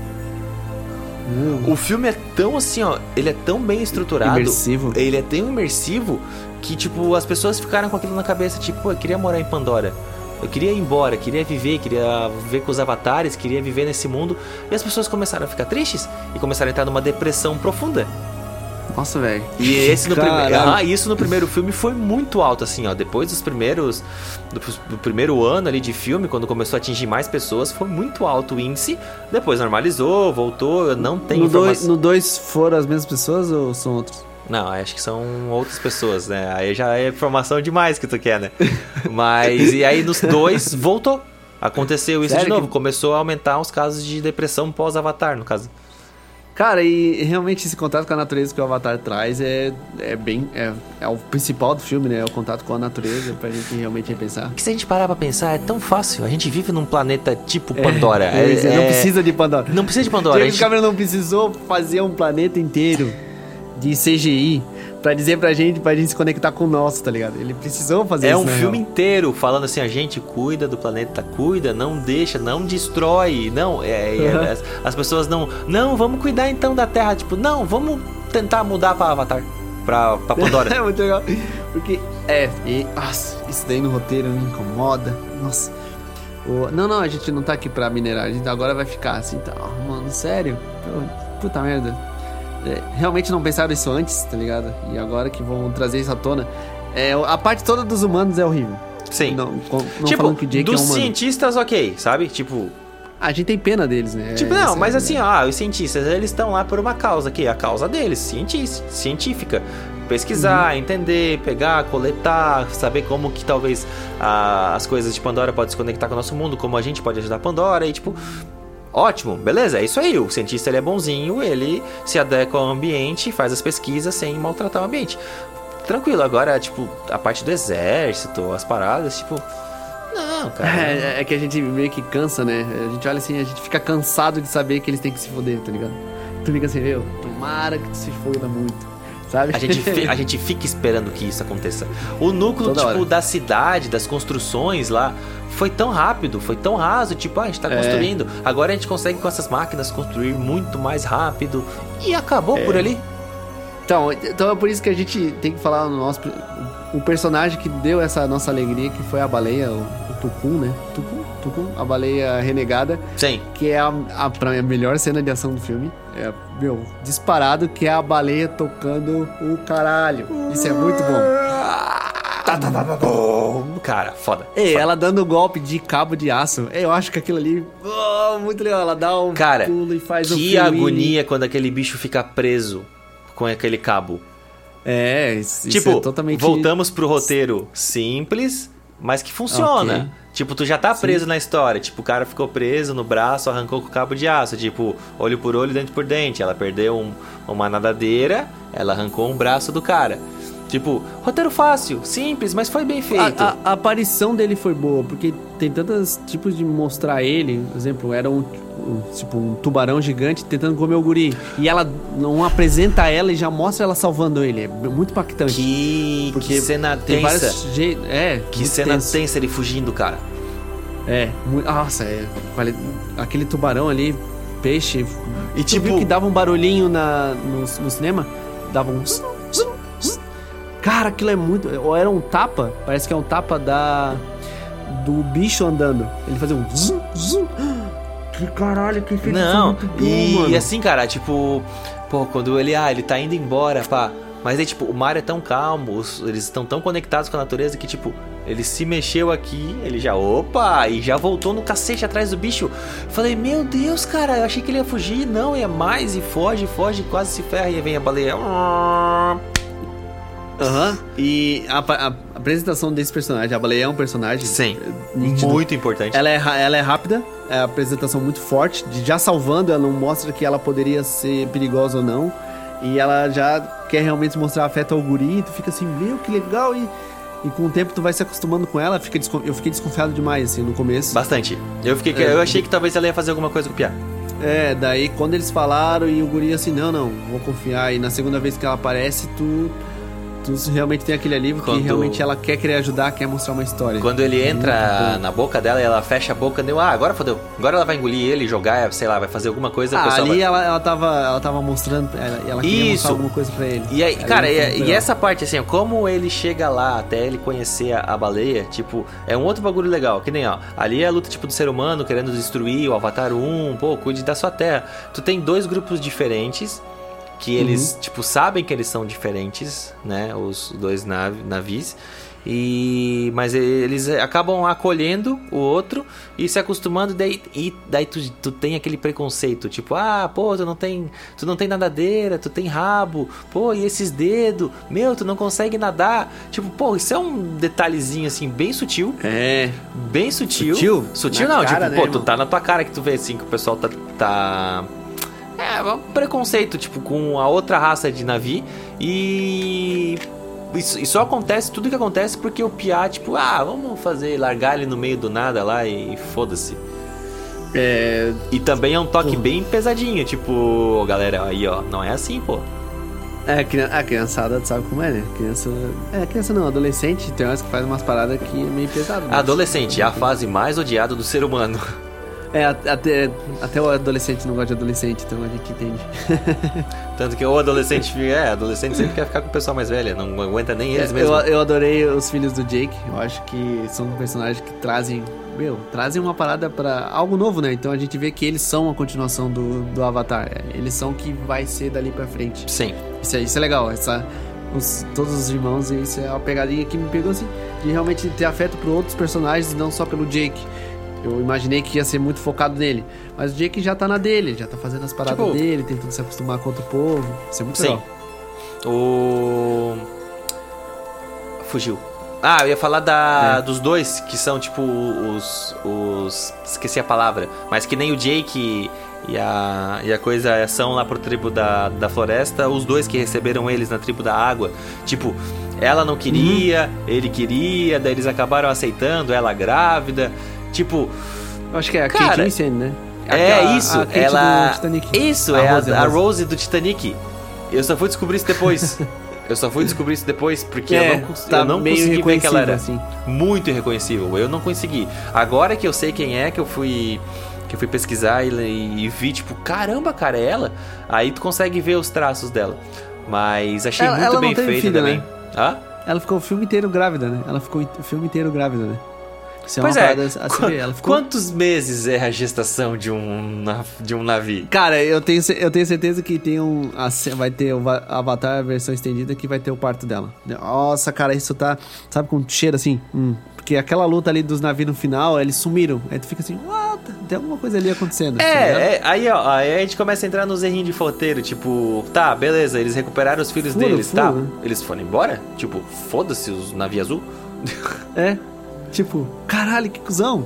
O filme é tão assim, ó, ele é tão bem estruturado. Imersivo. Ele é tão imersivo que, tipo, as pessoas ficaram com aquilo na cabeça, tipo, pô, eu queria morar em Pandora. Eu queria ir embora, queria viver, queria viver com os avatares, queria viver nesse mundo. E as pessoas começaram a ficar tristes e começaram a entrar numa depressão profunda. Nossa, velho. E esse no primeiro, ah, isso no primeiro filme foi muito alto assim, ó. Depois dos primeiros do, do primeiro ano ali de filme, quando começou a atingir mais pessoas, foi muito alto o índice. Depois normalizou, voltou, não tenho No 2 informação. no dois foram as mesmas pessoas ou são outros? Não, acho que são outras pessoas, né? Aí já é informação demais que tu quer, né? Mas e aí nos dois voltou. Aconteceu isso Sério de novo, que- começou a aumentar os casos de depressão pós-avatar, no caso. Cara, e realmente esse contato com a natureza que o Avatar traz é, é bem. É, é o principal do filme, né? É o contato com a natureza pra gente realmente repensar. Que se a gente parar pra pensar, é tão fácil. A gente vive num planeta tipo Pandora. É, É- não é- precisa de Pandora. Não precisa de Pandora. a James gente- Cameron não precisou fazer um planeta inteiro de CGI pra dizer pra gente, pra gente se conectar com o nosso, tá ligado? Ele precisou fazer É isso. um na filme real. inteiro falando assim, a gente cuida do planeta, cuida, não deixa, não destrói, não, é, é, Uhum. as, as pessoas não, não, vamos cuidar então da Terra, tipo, não, vamos tentar mudar pra Avatar, pra, pra Pandora. é muito legal. Porque, é, e, nossa, isso daí no roteiro me incomoda. Nossa. O- não, não, a gente não tá aqui pra minerar, a gente agora vai ficar assim, tá? Mano, sério? Puta merda. É, realmente não pensaram isso antes, tá ligado? E agora que vão trazer isso à tona. É, a parte toda dos humanos é horrível. Sim. Não, não tipo, que o Jake dos é humano. cientistas, ok, sabe? Tipo, A gente tem pena deles, né? tipo É, não, mas é- assim, ah, os cientistas, eles estão lá por uma causa, que é a causa deles, científica. Pesquisar, entender, pegar, coletar, saber como que talvez ah, as coisas de Pandora podem se conectar com o nosso mundo, como a gente pode ajudar a Pandora e tipo, Ótimo, beleza, é isso aí. O cientista ele é bonzinho, ele se adequa ao ambiente, faz as pesquisas sem maltratar o ambiente. Tranquilo, agora, tipo, a parte do exército, as paradas, tipo. Não, cara. É, é que a gente meio que cansa, né? A gente olha assim, a gente fica cansado de saber que eles têm que se foder, tá ligado? Tu fica assim, meu, tomara que tu se foda muito, sabe? A gente, a gente fica esperando que isso aconteça. O núcleo, Toda tipo, hora. da cidade, das construções lá, foi tão rápido, foi tão raso, tipo, ah, a gente tá É. construindo. Agora a gente consegue com essas máquinas construir muito mais rápido. E acabou É. por ali. Então, então é por isso que a gente tem que falar no nosso. O personagem que deu essa nossa alegria, que foi a baleia, o, o Tucum, né? Tucum, Tucum, a baleia renegada, Sim. que é a, a, pra mim, a melhor cena de ação do filme. É, meu, disparado, que é a baleia tocando o caralho. Isso é muito bom. Tá, tá, tá, tá, tá. Cara, foda. Ei, ela dando golpe de cabo de aço. Eu acho que aquilo ali. oh, muito legal. Ela dá um Cara, pulo e faz um que free willy. agonia quando aquele bicho fica preso com aquele cabo. É, isso, tipo, isso é totalmente. voltamos pro roteiro simples, mas que funciona. Ok. Tipo, tu já tá preso na história. Tipo, o cara ficou preso no braço, arrancou com o cabo de aço. Tipo, olho por olho, dente por dente. Ela perdeu um- uma nadadeira, ela arrancou um braço do cara. Tipo, roteiro fácil, simples, mas foi bem feito. A, a- a aparição dele foi boa, porque tem tantos tipos de mostrar ele. Por exemplo, era um, um- tipo um tubarão gigante tentando comer o guri. E ela não apresenta ela e já mostra ela salvando ele. É muito impactante. que, porque que cena tem tensa. vários jeitos. É, Que cena tenso. tensa ele fugindo, cara. É, nossa, é, aquele tubarão ali, peixe. E tipo- viu que dava um barulhinho na, no, no cinema? Dava um. Cara, aquilo é muito. Ou era um tapa, parece que é um tapa da. Do bicho andando. Ele fazia um. Que caralho, que efeito Não, muito bom, e, mano. e assim, cara, tipo, pô, quando ele, ah, ele tá indo embora, pá. Mas aí, tipo, o mar é tão calmo, os- eles estão tão conectados com a natureza que, tipo, ele se mexeu aqui, ele já, opa, e já voltou no cacete atrás do bicho. Falei, meu Deus, cara, eu achei que ele ia fugir, não, ia mais, e foge, foge, quase se ferra, e aí vem a baleia. Aham. E a, a apresentação desse personagem, a baleia é um personagem. Sim, é, nítido. muito importante. Ela é, ela é rápida, é apresentação muito forte, de já salvando, ela não mostra que ela poderia ser perigosa ou não. E ela já quer realmente mostrar afeto ao guri, e tu fica assim, meu, que legal, e, e com o tempo tu vai se acostumando com ela, fica eu fiquei desconfiado demais, assim, no começo. Bastante. Eu, fiquei, É. eu achei que talvez ela ia fazer alguma coisa com o Pia. É, daí quando eles falaram e o guri assim, não, não, vou confiar, e na segunda vez que ela aparece, tu, tu realmente tem aquele alívio Quando- que realmente ela quer querer ajudar, quer mostrar uma história. Quando ele entra bom. na boca dela e ela fecha a boca, deu, ah, agora fodeu. Agora ela vai engolir ele, jogar, sei lá, vai fazer alguma coisa. Ah, ali vai- ela, ela, tava, ela tava mostrando, ela, ela queria Isso. mostrar alguma coisa pra ele. E aí, cara, e, e essa parte, assim, como ele chega lá até ele conhecer a, a baleia, tipo, é um outro bagulho legal. Que nem, ó, ali é a luta, tipo, do ser humano querendo destruir o Avatar 1, pô, cuide da sua terra. Tu tem dois grupos diferentes, que eles, tipo, sabem que eles são diferentes, né, os dois nav navios. E mas eles acabam acolhendo o outro e se acostumando daí e daí tu, tu tem aquele preconceito, tipo, ah, pô, tu não tem, tu não tem nadadeira, tu tem rabo. Pô, e esses dedos? Meu, tu não consegue nadar. Tipo, pô, isso é um detalhezinho assim bem sutil, É, bem sutil. Sutil? Sutil Na não, cara, tipo, né, pô, tu irmão? tá na tua cara que tu vê assim que o pessoal tá tá é, um preconceito, tipo, com a outra raça de Navi. E. Isso, só acontece, tudo que acontece porque o Piá, tipo, ah, vamos fazer, largar ele no meio do nada lá e foda-se. É, E também é um toque bem pesadinho, tipo, galera, aí ó, não é assim, pô. é a crian- a criançada sabe como é, né? Criança. É, criança não, adolescente tem umas que faz umas paradas que é meio pesado. mas- Adolescente, é a fase mais odiada do ser humano. É, até, até o adolescente não gosta de adolescente, então a gente entende. Tanto que o adolescente, é, adolescente sempre quer ficar com o pessoal mais velha, não aguenta nem eles É, mesmo. eu, eu adorei os filhos do Jake. Eu acho que são personagens que trazem, meu, trazem uma parada pra algo novo, né? Então a gente vê que eles são a continuação do, do Avatar. É, Eles são o que vai ser dali pra frente. Sim. Isso é, isso é legal. Essa, os- todos os irmãos, e isso é uma pegadinha que me pegou assim, de realmente ter afeto por outros personagens, não só pelo Jake. Eu imaginei que ia ser muito focado nele. Mas o Jake já tá na dele, já tá fazendo as paradas Tipo- dele, tentando se acostumar com outro povo. Isso é muito Sim. legal. O. Fugiu. Ah, eu ia falar da, É. dos dois, que são tipo os, os. Esqueci a palavra. Mas que nem o Jake e a, e a coisa são lá pro tribo da, da floresta, os dois que receberam eles na tribo da água. Tipo, ela não queria, ele queria, daí eles acabaram aceitando, ela grávida. Tipo, acho que é a Cara, Kate Winslet, né? é Aquela- isso, a ela. Titanic. Isso, é a, Rose, a Rose do Titanic. Eu só fui descobrir isso depois. eu só fui descobrir isso depois, porque É, eu não, cons- tá eu não consegui ver que ela era assim. muito irreconhecível. Eu não consegui. Agora que eu sei quem é, que eu fui. Que eu fui pesquisar e, e vi, tipo, caramba, cara, é ela. Aí tu consegue ver os traços dela. Mas achei Ela- muito ela não bem feita filho, também. né? Hã? Ela ficou o filme inteiro grávida, né? Ela ficou o filme inteiro grávida, né? Isso Pois uma é. a ver. Ela ficou... Quantos meses é a gestação de um, de um navio? Cara, eu tenho, eu tenho certeza que tem um. Vai ter o Va- Avatar a versão estendida que vai ter o parto dela. Nossa, cara, isso tá. Sabe com cheiro assim? Hum. Porque aquela luta ali dos navios no final, eles sumiram. Aí tu fica assim, what? Tem alguma coisa ali acontecendo. tá? É, é, aí, ó, aí a gente começa a entrar nos errinhos de foteiro, tipo, tá, beleza, eles recuperaram os filhos Furo, deles, furo, tá? né? Eles foram embora? Tipo, foda-se os navios azul. É. Tipo, caralho, que cuzão.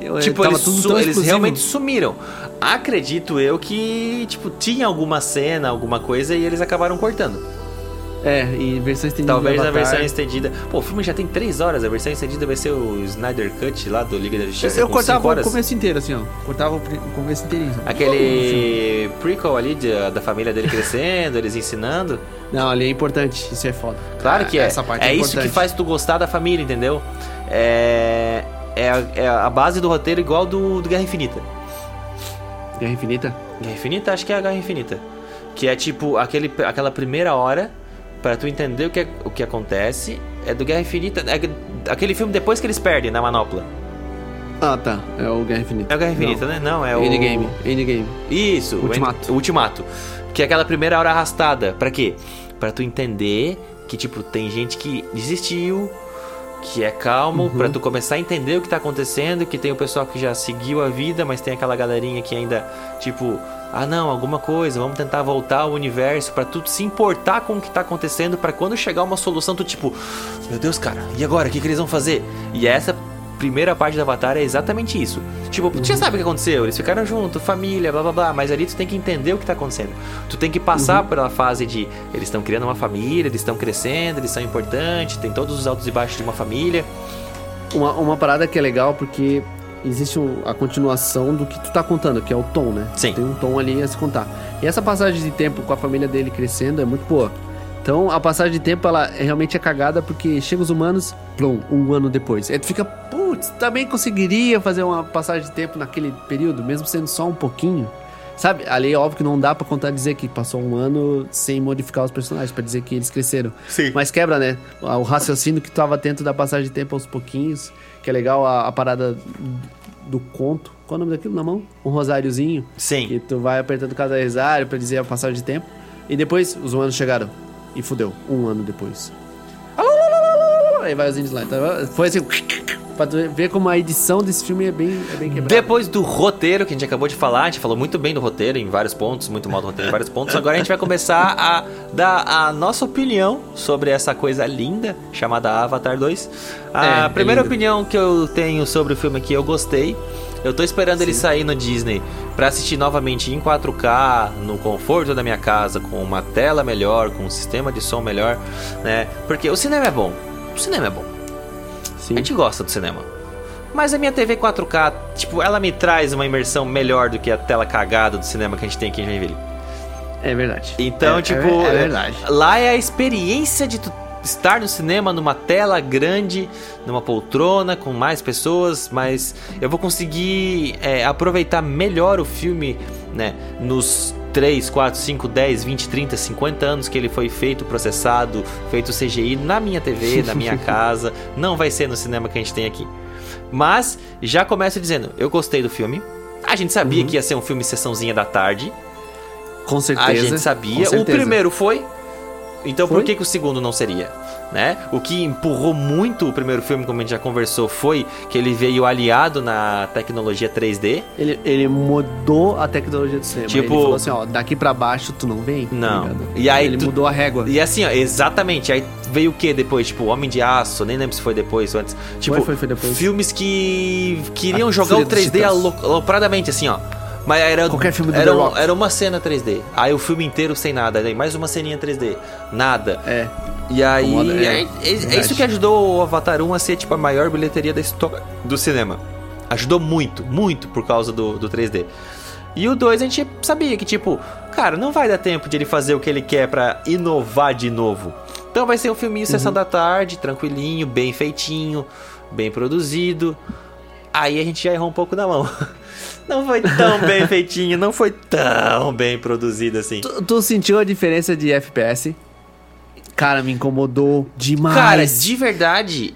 Eu, tipo, eles, su- eles realmente sumiram. Acredito eu que, tipo, tinha alguma cena, alguma coisa e eles acabaram cortando. É, e versão estendida. Talvez Avatar. versão estendida. Pô, o filme já tem 3 horas, a versão estendida vai ser o Snyder Cut lá do Liga da Eu, Justiça. eu com cortava o começo inteiro, assim, ó. Cortava o, começo inteirinho. assim. Aquele prequel ali de- da família dele crescendo, eles ensinando. Não, ali é importante. Isso é foda. Claro que é. Essa parte é é, isso que faz tu gostar da família, entendeu? É, é, a, é a base do roteiro igual do, do Guerra Infinita. Guerra Infinita? Guerra Infinita? Acho que é a Guerra Infinita. Que é tipo aquele, aquela primeira hora pra tu entender o que, é- o que acontece. É do Guerra Infinita. É aquele filme depois que eles perdem na manopla. Ah, tá. É o Guerra Infinita. É o Guerra Infinita, Não. né? Não, é o. Endgame. Endgame. Isso, o Ultimato. End- o Ultimato. Que é aquela primeira hora arrastada. Pra quê? Pra tu entender que, tipo, tem gente que desistiu, que é calmo, Uhum. pra tu começar a entender o que tá acontecendo, que tem o pessoal que já seguiu a vida, mas tem aquela galerinha que ainda, tipo, ah não, alguma coisa, vamos tentar voltar ao universo, pra tu se importar com o que tá acontecendo, pra quando chegar uma solução, tu tipo, meu Deus, cara, e agora? O que, que eles vão fazer? E essa primeira parte do Avatar é exatamente isso. Tipo, tu já sabe o que aconteceu, eles ficaram juntos, família, blá blá blá, mas ali tu tem que entender o que tá acontecendo. Tu tem que passar pela fase de eles estão criando uma família, eles estão crescendo, eles são importantes, tem todos os altos e baixos de uma família. Uma, uma parada que é legal porque existe a continuação do que tu tá contando, que é o tom, né? Sim. Tem um tom ali a se contar. E essa passagem de tempo com a família dele crescendo é muito boa. Então a passagem de tempo ela realmente é cagada porque chega os humanos, plum, um ano depois. Aí tu fica, putz, também conseguiria fazer uma passagem de tempo naquele período, mesmo sendo só um pouquinho. Sabe, ali é óbvio que não dá pra contar dizer que passou um ano sem modificar os personagens, pra dizer que eles cresceram. Sim. Mas quebra, né? O raciocínio que tu tava atento da passagem de tempo aos pouquinhos, que é legal a, a parada do conto. Qual é o nome daquilo na mão? Um rosáriozinho. Sim. Que tu vai apertando cada rosário pra dizer a passagem de tempo. E depois os humanos chegaram. E fudeu. Um ano depois. Aí vai os índios lá. Então, foi assim. Pra ver como a edição desse filme é bem, é bem quebrada. Depois do roteiro que a gente acabou de falar, a gente falou muito bem do roteiro em vários pontos, muito mal do roteiro em vários pontos. Agora a gente vai começar a dar a nossa opinião sobre essa coisa linda chamada Avatar 2. A É, é primeira lindo. opinião que eu tenho sobre o filme aqui, eu gostei. Eu tô esperando ele sair no Disney pra assistir novamente em 4K, no conforto da minha casa, com uma tela melhor, com um sistema de som melhor, né? Porque o cinema é bom. O cinema é bom. Sim. A gente gosta do cinema. Mas a minha TV 4K, tipo, ela me traz uma imersão melhor do que a tela cagada do cinema que a gente tem aqui em Joinville. É verdade. Então, É- tipo, é, é verdade. lá é a experiência de tu estar no cinema numa tela grande, numa poltrona com mais pessoas, mas eu vou conseguir é, aproveitar melhor o filme, né, nos 3, 4, 5, 10, 20, 30, 50 anos que ele foi feito, processado, feito CGI na minha TV, na minha casa. Não vai ser no cinema que a gente tem aqui. Mas já começo dizendo, eu gostei do filme. A gente sabia que ia ser um filme sessãozinha da tarde. Com certeza. A gente sabia. O primeiro foi. Então por Foi? que, que o segundo não seria? Né? O que empurrou muito o primeiro filme, como a gente já conversou, foi que ele veio aliado na tecnologia 3D. Ele, ele mudou a tecnologia do cinema. Tipo- Ele falou assim, ó, daqui pra baixo tu não vem. tá Não. ligado? E aí Ele tu- mudou a régua. E assim, ó, exatamente. Aí veio o que depois? Tipo, Homem de Aço, nem lembro se foi depois ou antes. Tipo, foi, foi depois. filmes que queriam A jogar o Fúria dos 3D Titãs. alo- alopradamente, assim, ó. Mas era, Qualquer filme do era, um- era uma cena 3D. Aí o filme inteiro sem nada. Aí mais uma ceninha 3D. Nada. É. E aí, é, é, é- isso que ajudou o Avatar 1 a ser tipo a maior bilheteria da história do cinema. Ajudou muito, muito por causa do, do 3D. E o 2 a gente sabia que, tipo, cara, não vai dar tempo de ele fazer o que ele quer pra inovar de novo. Então vai ser um filminho Uhum. sessão da tarde, tranquilinho, bem feitinho, bem produzido. Aí a gente já errou um pouco na mão. Não foi tão bem feitinho, não foi tão bem produzido assim. Tu, tu sentiu a diferença de FPS? Cara, me incomodou demais. Cara, de verdade,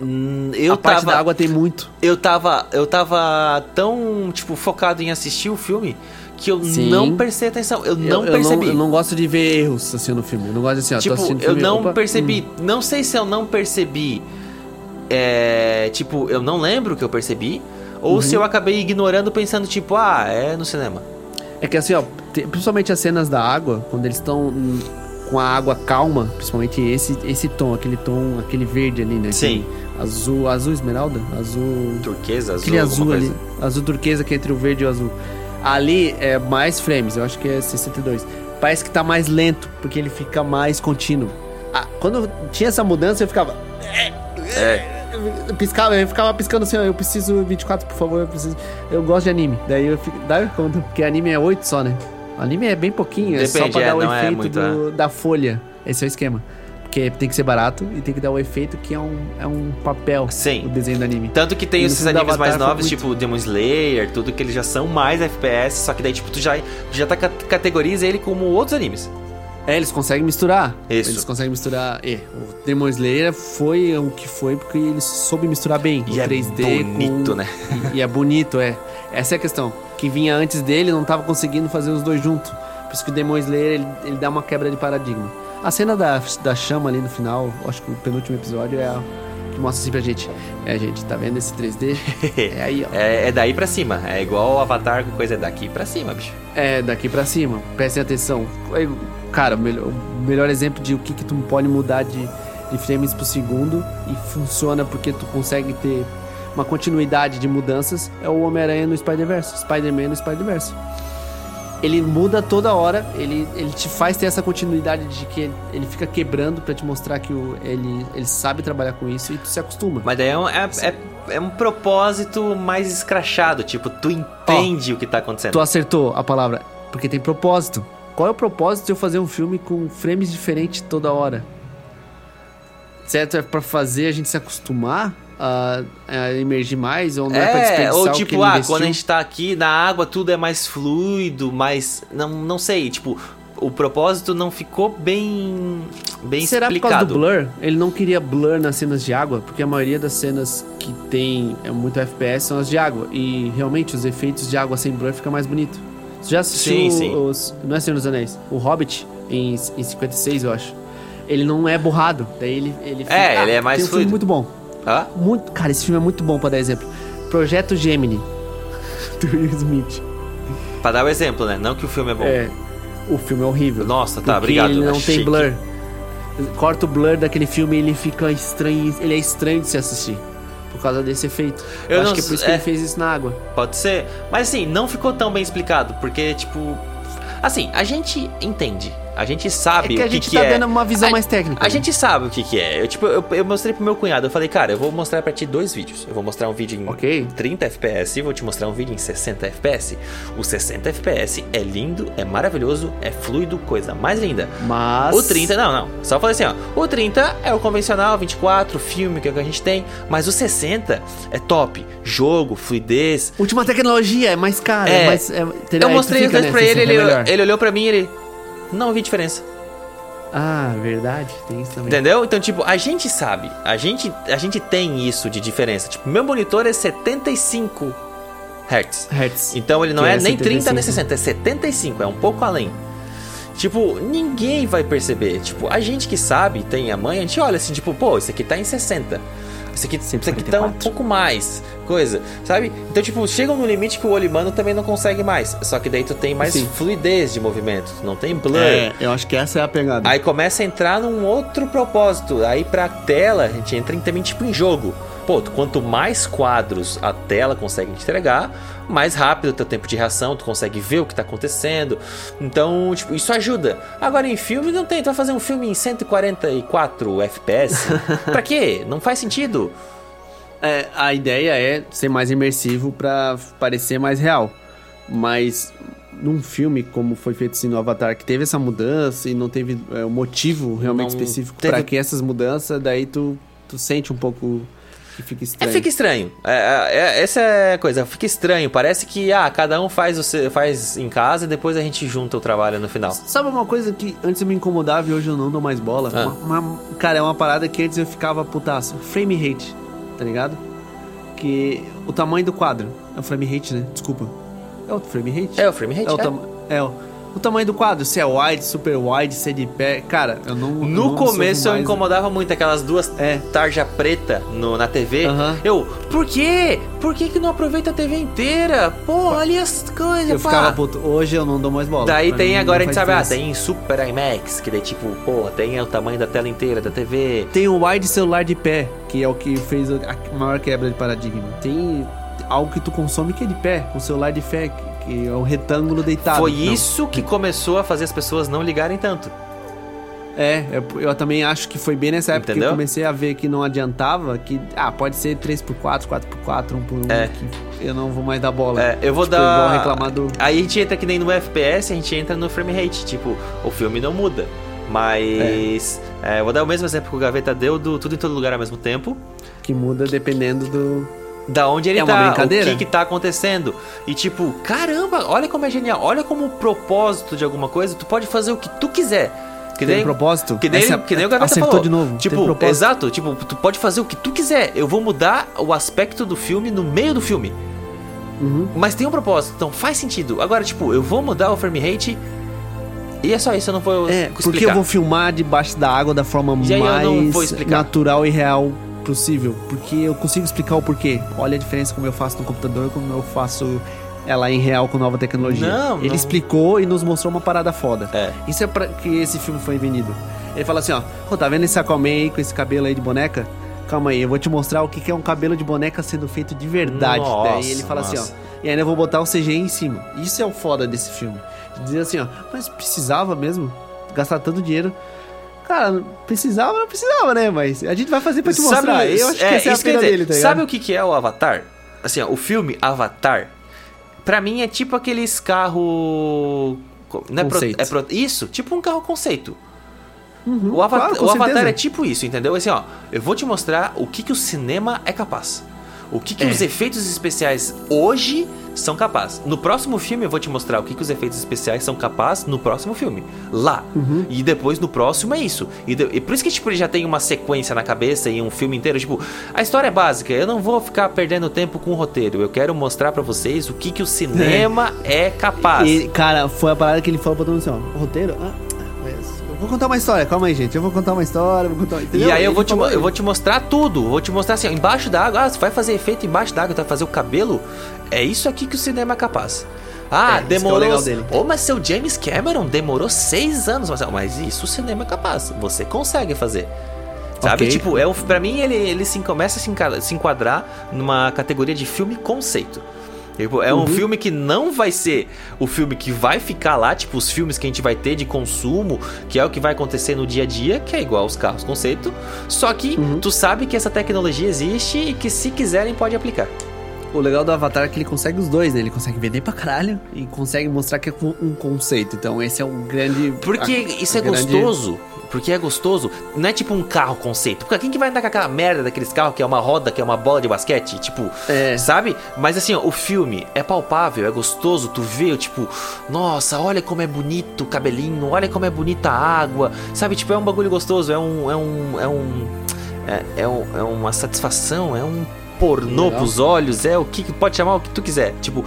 hum, eu a parte tava da água tem muito. eu tava eu tava tão tipo focado em assistir o filme que eu Sim. não prestei atenção. Eu não eu, percebi. Eu não, eu não gosto de ver erros assim no filme. Eu não gosto de assim, ó, tô tipo, assistindo eu filme, não opa, percebi. hum. Não sei se eu não percebi. É, tipo, eu não lembro que eu percebi. Ou Uhum. se eu acabei ignorando pensando, tipo, ah, é no cinema. É que assim, ó, principalmente as cenas da água, quando eles estão com a água calma, principalmente esse, esse tom, aquele tom, aquele verde ali, né? Sim. Azul, azul esmeralda? Azul. Turquesa, azul, Aquele azul ali. coisa. Azul turquesa que é entre o verde e o azul. Ali é mais frames, eu acho que é 62. Parece que tá mais lento, porque ele fica mais contínuo. Ah, quando tinha essa mudança, eu ficava. É. Eu piscava, eu ficava piscando assim, ó, eu preciso 24, por favor, eu preciso. Eu gosto de anime. Daí eu fico. Dá conta, porque anime é 8 só, né? Anime é bem pouquinho, é só Depende, pra é, dar o é efeito muito, do- da folha. Esse é o esquema. Porque tem que ser barato e tem que dar o efeito que é um, é um papel Sim. o desenho do anime. Tanto que tem E esses animes mais novos, muito- tipo Demon Slayer, tudo que eles já são mais FPS, só que daí, tipo, tu já, tu já tá, ca- categoriza ele como outros animes. É, eles conseguem misturar. Isso. Eles conseguem misturar. É, o Demon Slayer foi o que foi porque ele soube misturar bem. E o é 3D bonito, com... né? E, é bonito, é. Essa é a questão. Quem vinha antes dele não tava conseguindo fazer os dois juntos. Por isso que o Demon Slayer, ele, ele dá uma quebra de paradigma. A cena da, da chama ali no final, acho que o penúltimo episódio é a que mostra assim pra gente. É, gente, tá vendo esse 3D? É aí, ó. É, é daí pra cima. É igual o Avatar com coisa daqui pra cima, bicho. É, daqui pra cima. Prestem atenção. Aí, Cara, o melhor, melhor exemplo de o que, que tu pode mudar de, de frames por segundo e funciona porque tu consegue ter uma continuidade de mudanças é o Homem-Aranha no Spider-Verse. Spider-Man no Spider-Verse. Ele muda toda hora, ele, ele te faz ter essa continuidade de que ele, ele fica quebrando pra te mostrar que o, ele, ele sabe trabalhar com isso e tu se acostuma. Mas daí é é, é, é um propósito mais escrachado. Tipo, tu entende o que tá acontecendo. Tu acertou a palavra, porque tem propósito. Qual é o propósito de eu fazer um filme com frames diferentes toda hora? Certo? É pra fazer a gente se acostumar a, a emergir mais? Ou não é, pra desperdiçar ou tipo, ah, investiu? quando a gente tá aqui na água tudo é mais fluido, mais. Não, não sei, tipo, o propósito não ficou bem. bem Será por explicado. causa do blur? Ele não queria blur nas cenas de água, porque a maioria das cenas que tem é muito FPS são as de água. E realmente os efeitos de água sem blur fica mais bonito. Você já assistiu Sim, sim. os. Não é Senhor dos Anéis? O Hobbit, em, em 56, eu acho. Ele não é borrado. Daí ele, ele fica. É, ele é mais um filme fluido. muito bom. Hã? Muito, cara, esse filme é muito bom pra dar exemplo. Projeto Gemini. Do Will Smith. Pra dar o exemplo, né? Não que o filme é bom. É. O filme é horrível. Nossa, tá, obrigado. ele não Achei tem que- blur. Corta o blur daquele filme e ele fica estranho. Ele é estranho de se assistir. Por causa desse efeito. Eu Eu, não acho que é por isso que é. ele fez isso na água. Pode ser. Mas assim, não ficou tão bem explicado, porque, tipo. Assim, a gente entende. A gente É sabe que a o que, gente que tá é. dando uma visão A- mais técnica. A né? gente sabe o que, que é. Eu, tipo, eu, eu mostrei pro meu cunhado. Eu falei, cara, eu vou mostrar pra ti dois vídeos. Eu vou mostrar um vídeo em Ok. 30 FPS e vou te mostrar um vídeo em 60 FPS. O 60 FPS é lindo, é maravilhoso, é fluido, coisa mais linda. Mas. O 30, não, não. Só falei assim, ó. O 30 é o convencional, 24, filme que é o que a gente tem. Mas o 60 é top. Jogo, fluidez. Última tecnologia, é mais cara. É. É, mais, é, entendeu? Eu mostrei os dois né, pra ele, 60 ele, é ele olhou pra mim e ele. Não vi diferença. Ah, verdade. Tem isso também. Entendeu? Então, tipo, a gente sabe. A gente, a gente tem isso de diferença. Tipo, meu monitor é 75 Hz. Hertz. Então ele não é, é nem 30 nem 75. 60, é 75, é um pouco além. Tipo, ninguém vai perceber. Tipo, a gente que sabe, tem a mãe, a gente olha assim, tipo, pô, isso aqui tá em 60. Isso aqui, isso aqui tá um 144. pouco mais, coisa, sabe? Então, tipo, chegam no limite que o olho humano também não consegue mais. Só que daí tu tem mais Sim. fluidez de movimento, não tem blur. É, eu acho que essa é a pegada. Aí começa a entrar num outro propósito. Aí pra tela, a gente entra em, também tipo em jogo. Pô, quanto mais quadros a tela consegue entregar, mais rápido o teu tempo de reação, tu consegue ver o que tá acontecendo. Então, tipo, isso ajuda. Agora em filme não tem, tu vai fazer um filme em 144 FPS? pra quê? Não faz sentido. É, a ideia é ser mais imersivo pra parecer mais real. Mas num filme como foi feito assim no Avatar, que teve essa mudança e não teve é, um motivo realmente Não específico teve- pra que essas mudanças, daí tu, tu sente um pouco que fica É, estranho. fica estranho. É, é, é, essa é a coisa, fica estranho. Parece que ah, cada um faz, o seu- faz em casa e depois a gente junta o trabalho no final. Sabe uma coisa que antes eu me incomodava e hoje eu não dou mais bola? Ah. Uma- uma- cara, é uma parada que antes eu ficava putaço. Frame rate, tá ligado? Que o tamanho do quadro. É o frame rate, né? Desculpa. É o frame rate? É o frame rate? É o, é. tam- é o, o tamanho do quadro, se é wide, super wide, se é de pé. Cara, eu não. eu No não começo eu incomodava muito aquelas duas É. tarja preta no, na TV. Eu, por quê? Por que, que não aproveita a TV inteira? Pô, olha as coisas, Eu pá. ficava puto. Hoje eu não dou mais bola. Daí Pra tem mim, agora, a gente sabe, ah, diferença. tem Super IMAX, que daí tipo, pô, tem o tamanho da tela inteira da TV. Tem o wide celular de pé, que é o que fez a maior quebra de paradigma. Tem algo que tu consome que é de pé, um celular de pé, que é um retângulo deitado. Foi Não. isso que começou a fazer as pessoas não ligarem tanto. É, eu, eu também acho que foi bem nessa época Entendeu? que eu comecei a ver que não adiantava, que, ah, pode ser 3x4, 4x4, 1 por 1, É. que eu não vou mais dar bola. É, eu vou Tipo, dar. igual reclamar do... Aí a gente entra que nem no FPS, a gente entra no frame rate. Tipo, o filme não muda. Mas. é, eu vou dar o mesmo exemplo que o Gaveta deu do Tudo em Todo Lugar ao mesmo tempo. que muda dependendo do... Da onde ele É tá, o que que tá acontecendo. E tipo, caramba, olha como é genial. Olha como o propósito de alguma coisa, tu pode fazer o que tu quiser. Que Tem nem, propósito? que nem, Essa- que nem o Gaveta acertou falou. de novo, Tipo, exato. Tipo, tu pode fazer o que tu quiser. Eu vou mudar o aspecto do filme no meio do filme. Uhum. Mas tem um propósito, então faz sentido. Agora, tipo, eu vou mudar o frame rate e é só isso, eu não vou É, explicar. porque eu vou filmar debaixo da água da forma mais natural e real possível. Porque eu consigo explicar o porquê. Olha a diferença como eu faço no computador como eu faço ela em real com nova tecnologia. Não, Ele não. explicou e nos mostrou uma parada foda. É. Isso é pra que esse filme foi vendido. Ele fala assim, ó, "Pô, tá vendo esse Aquaman aí com esse cabelo aí de boneca? Calma aí, eu vou te mostrar o que é um cabelo de boneca sendo feito de verdade. Nossa, Daí ele fala assim, nossa. ó, e ainda eu vou botar o CGI em cima. Isso é o foda desse filme. Dizer assim, ó, mas precisava mesmo gastar tanto dinheiro. Cara, precisava, não precisava, né? Mas a gente vai fazer pra te mostrar. eu acho que essa é a isso que eu ia pena dizer. dele, tá ligado? Sabe o que, que é o Avatar? Assim, ó, o filme Avatar, pra mim é tipo aqueles carro. Não é pro- é pro- isso, tipo um carro conceito. Uhum, O, Avatar, claro, o Avatar é tipo isso, entendeu? Assim, ó, eu vou te mostrar o que, que o cinema é capaz. O que, que É. os efeitos especiais hoje são capazes. No próximo filme eu vou te mostrar o que, que os efeitos especiais são capazes no próximo filme. Lá. Uhum. E depois no próximo é isso. E, de- e por isso que tipo, ele já tem uma sequência na cabeça e um filme inteiro. Tipo, a história é básica. Eu não vou ficar perdendo tempo com o roteiro. Eu quero mostrar pra vocês o que, que o cinema é, capaz. E, cara, foi a parada que ele falou pra todo mundo assim, ó, o roteiro? Ah, vou contar uma história, calma aí, gente. Eu vou contar uma história, vou contar... entendeu? E aí eu vou, te, eu vou te mostrar tudo. Vou te mostrar assim, embaixo da água. Ah, você vai fazer efeito embaixo da água, tu vai fazer o cabelo. É isso aqui que o cinema é capaz. Ah, É, é o demorou. legal dele. Ô, mas seu James Cameron demorou seis anos. Mas, mas isso o cinema é capaz. Você consegue fazer. Sabe? Ok. Tipo, é pra mim ele, ele se, começa a se enquadrar numa categoria de filme conceito. Tipo, é um Uhum. filme que não vai ser o filme que vai ficar lá, tipo, os filmes que a gente vai ter de consumo, que é o que vai acontecer no dia a dia, que é igual aos carros conceito. Só que Uhum. tu sabe que essa tecnologia existe e que se quiserem pode aplicar. O legal do Avatar é que ele consegue os dois, né? Ele consegue vender pra caralho e consegue mostrar que é um conceito. Então esse é um grande... Porque a- isso é grande- gostoso. Porque é gostoso. Não é tipo um carro conceito. Porque quem que vai andar com aquela merda daqueles carros que é uma roda, que é uma bola de basquete? Tipo, É. sabe? Mas assim, ó, o filme é palpável, é gostoso. Tu vê, tipo, nossa, olha como é bonito o cabelinho, olha como é bonita a água. Sabe? Tipo, é um bagulho gostoso, é um. É um. É um. É, é, um- é uma satisfação, é um pornô Legal. pros olhos, é o que pode chamar o que tu quiser. Tipo,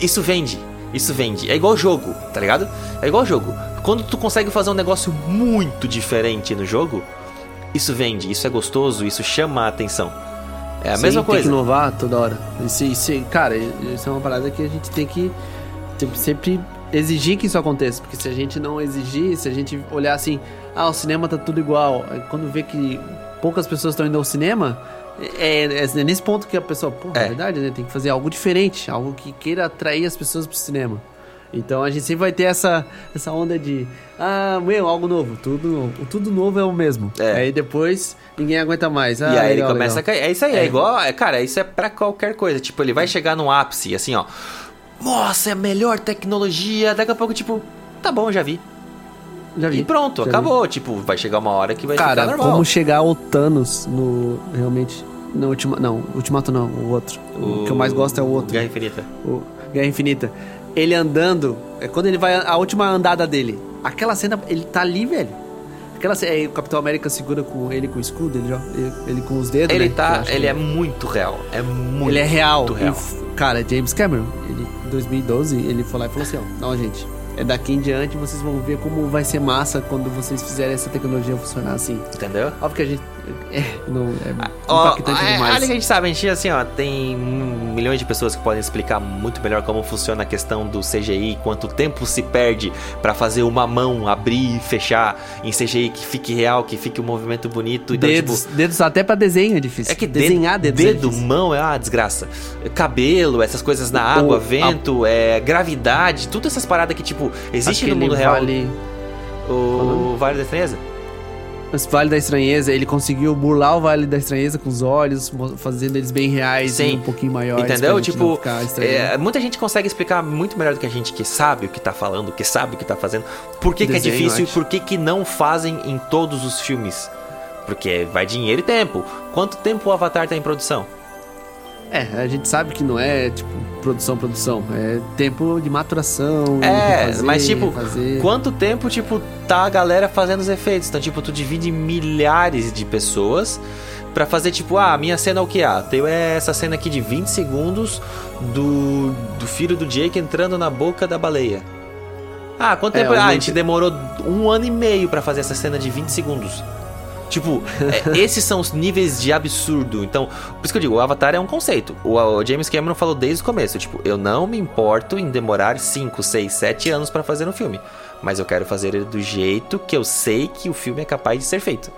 isso vende. Isso vende. É igual jogo, tá ligado? É igual jogo. Quando tu consegue fazer um negócio muito diferente no jogo, isso vende, isso é gostoso, isso chama a atenção. É a Sim, mesma Tem que coisa. inovar toda hora. Isso, isso, cara, isso é uma parada que a gente tem que sempre exigir que isso aconteça. Porque se a gente não exigir, se a gente olhar assim, ah, o cinema tá tudo igual. aí Quando vê que poucas pessoas estão indo ao cinema, é, é nesse ponto que a pessoa, pô, É. é verdade, né? Tem que fazer algo diferente, algo que queira atrair as pessoas pro cinema. Então a gente sempre vai ter essa, essa onda de, ah, meu, algo novo, tudo novo. Tudo novo é o mesmo. É. Aí depois ninguém aguenta mais. Ah, E aí legal, ele começa legal. a cair. É isso aí, é, É. igual. É, cara, isso é pra qualquer coisa. Tipo, ele vai chegar num ápice, assim, ó. Nossa, é a melhor tecnologia. Daqui a pouco, tipo, tá bom, já vi. Já vi. E pronto, Já acabou. Tipo, vai chegar uma hora que vai Cara, ficar normal. como chegar ao Thanos no. Realmente. No ultima, não, Ultimato não, o outro. O, que eu mais gosto é o outro. Guerra Infinita. O Guerra Infinita. Ele andando. É quando ele vai. A última andada dele. Aquela cena, ele tá ali, velho. Aquela cena. Aí o Capitão América segura com ele com o escudo, ele, ele, ele com os dedos. Ele né? Tá. Ele que- é muito real. É muito Ele é real. real. E cara, James Cameron, ele, em 2012, ele foi lá e falou assim: ó, não, gente, é daqui em diante vocês vão ver como vai ser massa quando vocês fizerem essa tecnologia funcionar assim. Entendeu? Óbvio que a gente. É, não, é Ó, impactante é, demais. olha que a gente sabe, a gente assim, ó, tem milhões de pessoas que podem explicar muito melhor como funciona a questão do CGI, quanto tempo se perde pra fazer uma mão abrir e fechar em CGI que fique real, que fique um movimento bonito. Então, dedos, tipo, dedos até pra desenho é difícil. é que desenhar dedo, dedos. é dedo, difícil. mão é uma desgraça. Cabelo, essas coisas na água, O- vento, é, gravidade, todas essas paradas que, tipo, existe no mundo real. Vale, O Vale da Estranheza? Vale da Estranheza, ele conseguiu burlar o Vale da Estranheza com os olhos, fazendo eles bem reais Sim. e um pouquinho maiores. Entendeu? Tipo, é, muita gente consegue explicar muito melhor do que a gente que sabe o que tá falando, que sabe o que tá fazendo. Por que, que é Desenho, difícil e por que, que não fazem em todos os filmes? Porque vai dinheiro e tempo. Quanto tempo o Avatar tá em produção? É, a gente sabe que não é, tipo, produção, produção. É tempo de maturação. É, refazer, mas tipo, refazer. quanto tempo, tipo, tá a galera fazendo os efeitos? Então, tipo, tu divide milhares de pessoas pra fazer, tipo, ah, a minha cena é o que? Ah, tem essa cena aqui de 20 segundos do, do filho do Jake entrando na boca da baleia. Ah, quanto É, tempo? Ah, a gente demorou um ano e meio pra fazer essa cena de 20 segundos. Tipo, é, esses são os níveis de absurdo. Então, por isso que eu digo, o Avatar é um conceito. O, o James Cameron falou desde o começo, tipo, eu não me importo em demorar 5, 6, 7 anos pra fazer um filme. Mas eu quero fazer ele do jeito que eu sei que o filme é capaz de ser feito.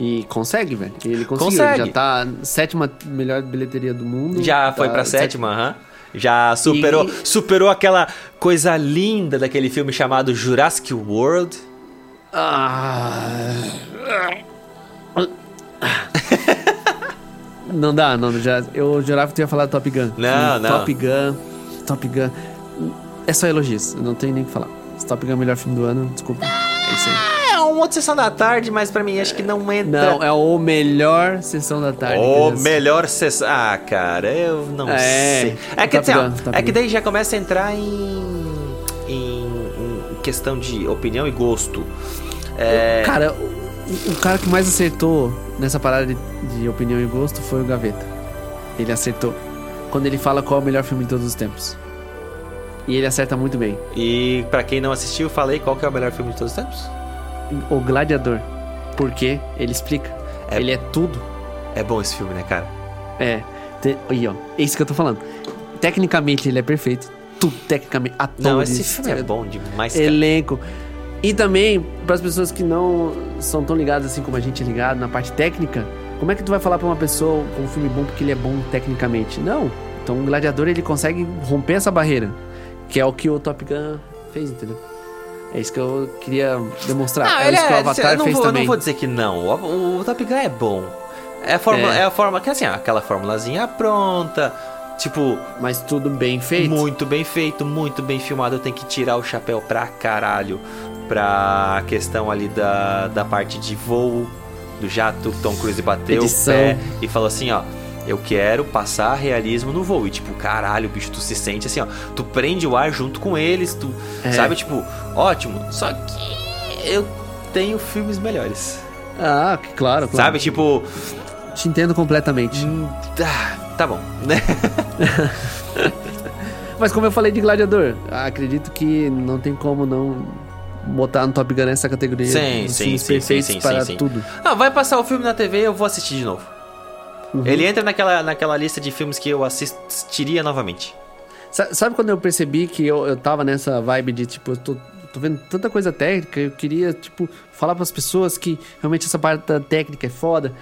E consegue, velho. Ele conseguiu. Consegue. Ele já tá sétima melhor bilheteria do mundo. Já foi tá pra sete- sétima, aham. Já superou, E- superou aquela coisa linda daquele filme chamado Jurassic World. Ah. não dá, não. Já, eu jurava que tu ia falar Top Gun. Não, Hum, não. Top Gun. Top Gun. É só elogios. Não tenho nem o que falar. Top Gun é o melhor filme do ano, desculpa. É isso aí. É uma outra sessão da tarde, mas pra mim acho que não entra. Não, é o melhor sessão da tarde. O melhor sessão. Ah, cara, eu não É, sei. É que, assim, ó, é que daí já começa a entrar em, em, em questão de opinião e gosto. É, Cara, o, o cara que mais acertou nessa parada de, de opinião e gosto foi o Gaveta. Ele acertou. Quando ele fala qual é o melhor filme de todos os tempos. E ele acerta muito bem. E pra quem não assistiu, falei qual que é o melhor filme de todos os tempos? O Gladiador. Porque ele explica. É- Ele é tudo. É bom esse filme, né, cara? É. Te, aí, ó. É isso que eu tô falando. Tecnicamente ele é perfeito. Tudo tecnicamente. Atores. Não, esse filme é bom demais, cara. Elenco. E também, para as pessoas que não são tão ligadas assim como a gente é ligado na parte técnica, como é que tu vai falar para uma pessoa com um filme bom porque ele é bom tecnicamente? Não. Então o Gladiador ele consegue romper essa barreira, que é o que o Top Gun fez, entendeu? É isso que eu queria demonstrar. Não, é ele isso que o é, Avatar fez vou, eu também. não vou dizer que não. O, o Top Gun é bom. É a fórmula, É. é. a forma que assim, aquela formulazinha pronta, tipo, Mas tudo bem feito. muito bem feito, muito bem filmado. Eu tenho que tirar o chapéu pra caralho pra questão ali da, da parte de voo do jato. Tom Cruise bateu Edição. o pé e falou assim, ó. Eu quero passar realismo no voo. E tipo, caralho, bicho, tu se sente assim, ó. Tu prende o ar junto com eles, tu. É. Sabe, tipo, ótimo. Só que eu tenho filmes melhores. Ah, claro, claro. Sabe, tipo. Te entendo completamente. hum, tá, tá bom, né? Mas como eu falei de Gladiador, acredito que não tem como não botar no Top Gun essa categoria Sim, sim, sim, sim, sim, para sim, sim. tudo. Ah, vai passar o filme na TV, eu vou assistir de novo. Uhum. Ele entra naquela, naquela lista de filmes que eu assistiria novamente. Sa- Sabe quando eu percebi que eu, eu tava nessa vibe de, tipo, eu tô, tô vendo tanta coisa técnica, eu queria, tipo, falar pras pessoas que realmente essa parte da técnica é foda.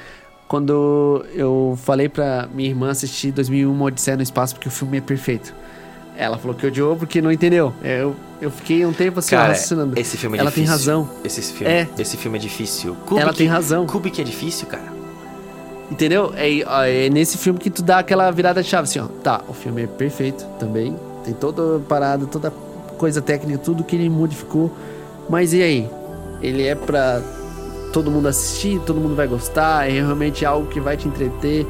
Quando eu falei pra minha irmã assistir 2001 Uma Odisseia no Espaço porque o filme é perfeito. Ela falou que odiou porque não entendeu. Eu, eu fiquei um tempo assim, Cara, raciocinando. esse filme é Ela tem difícil. razão. Esse filme, É. esse filme é difícil. Ela tem razão. Kubrick é difícil, cara. Entendeu? É, é nesse filme que tu dá aquela virada de chave, assim, ó. Tá, o filme é perfeito também. Tem toda a parada, toda coisa técnica, tudo que ele modificou. Mas e aí? Ele é pra todo mundo assistir, todo mundo vai gostar, é realmente algo que vai te entreter.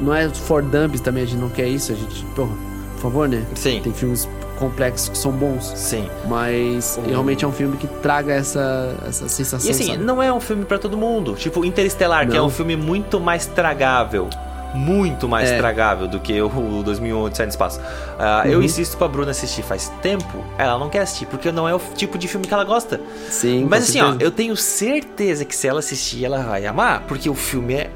Não é for dumps também, a gente não quer isso, a gente, porra, por favor, né? Sim. Tem filmes complexos que são bons, Sim. mas realmente é um filme que traga essa, essa sensação. E assim, sabe? não é um filme pra todo mundo. Tipo, Interestelar, que é Não. um filme muito mais tragável. Muito mais É. tragável do que o o 2001 Odisseia no Espaço. Eu Uhum. insisto pra Bruna assistir faz tempo, ela não quer assistir, porque não é o tipo de filme que ela gosta. Sim, Mas assim, ó, certeza. eu tenho certeza que se ela assistir, ela vai amar, porque o filme é.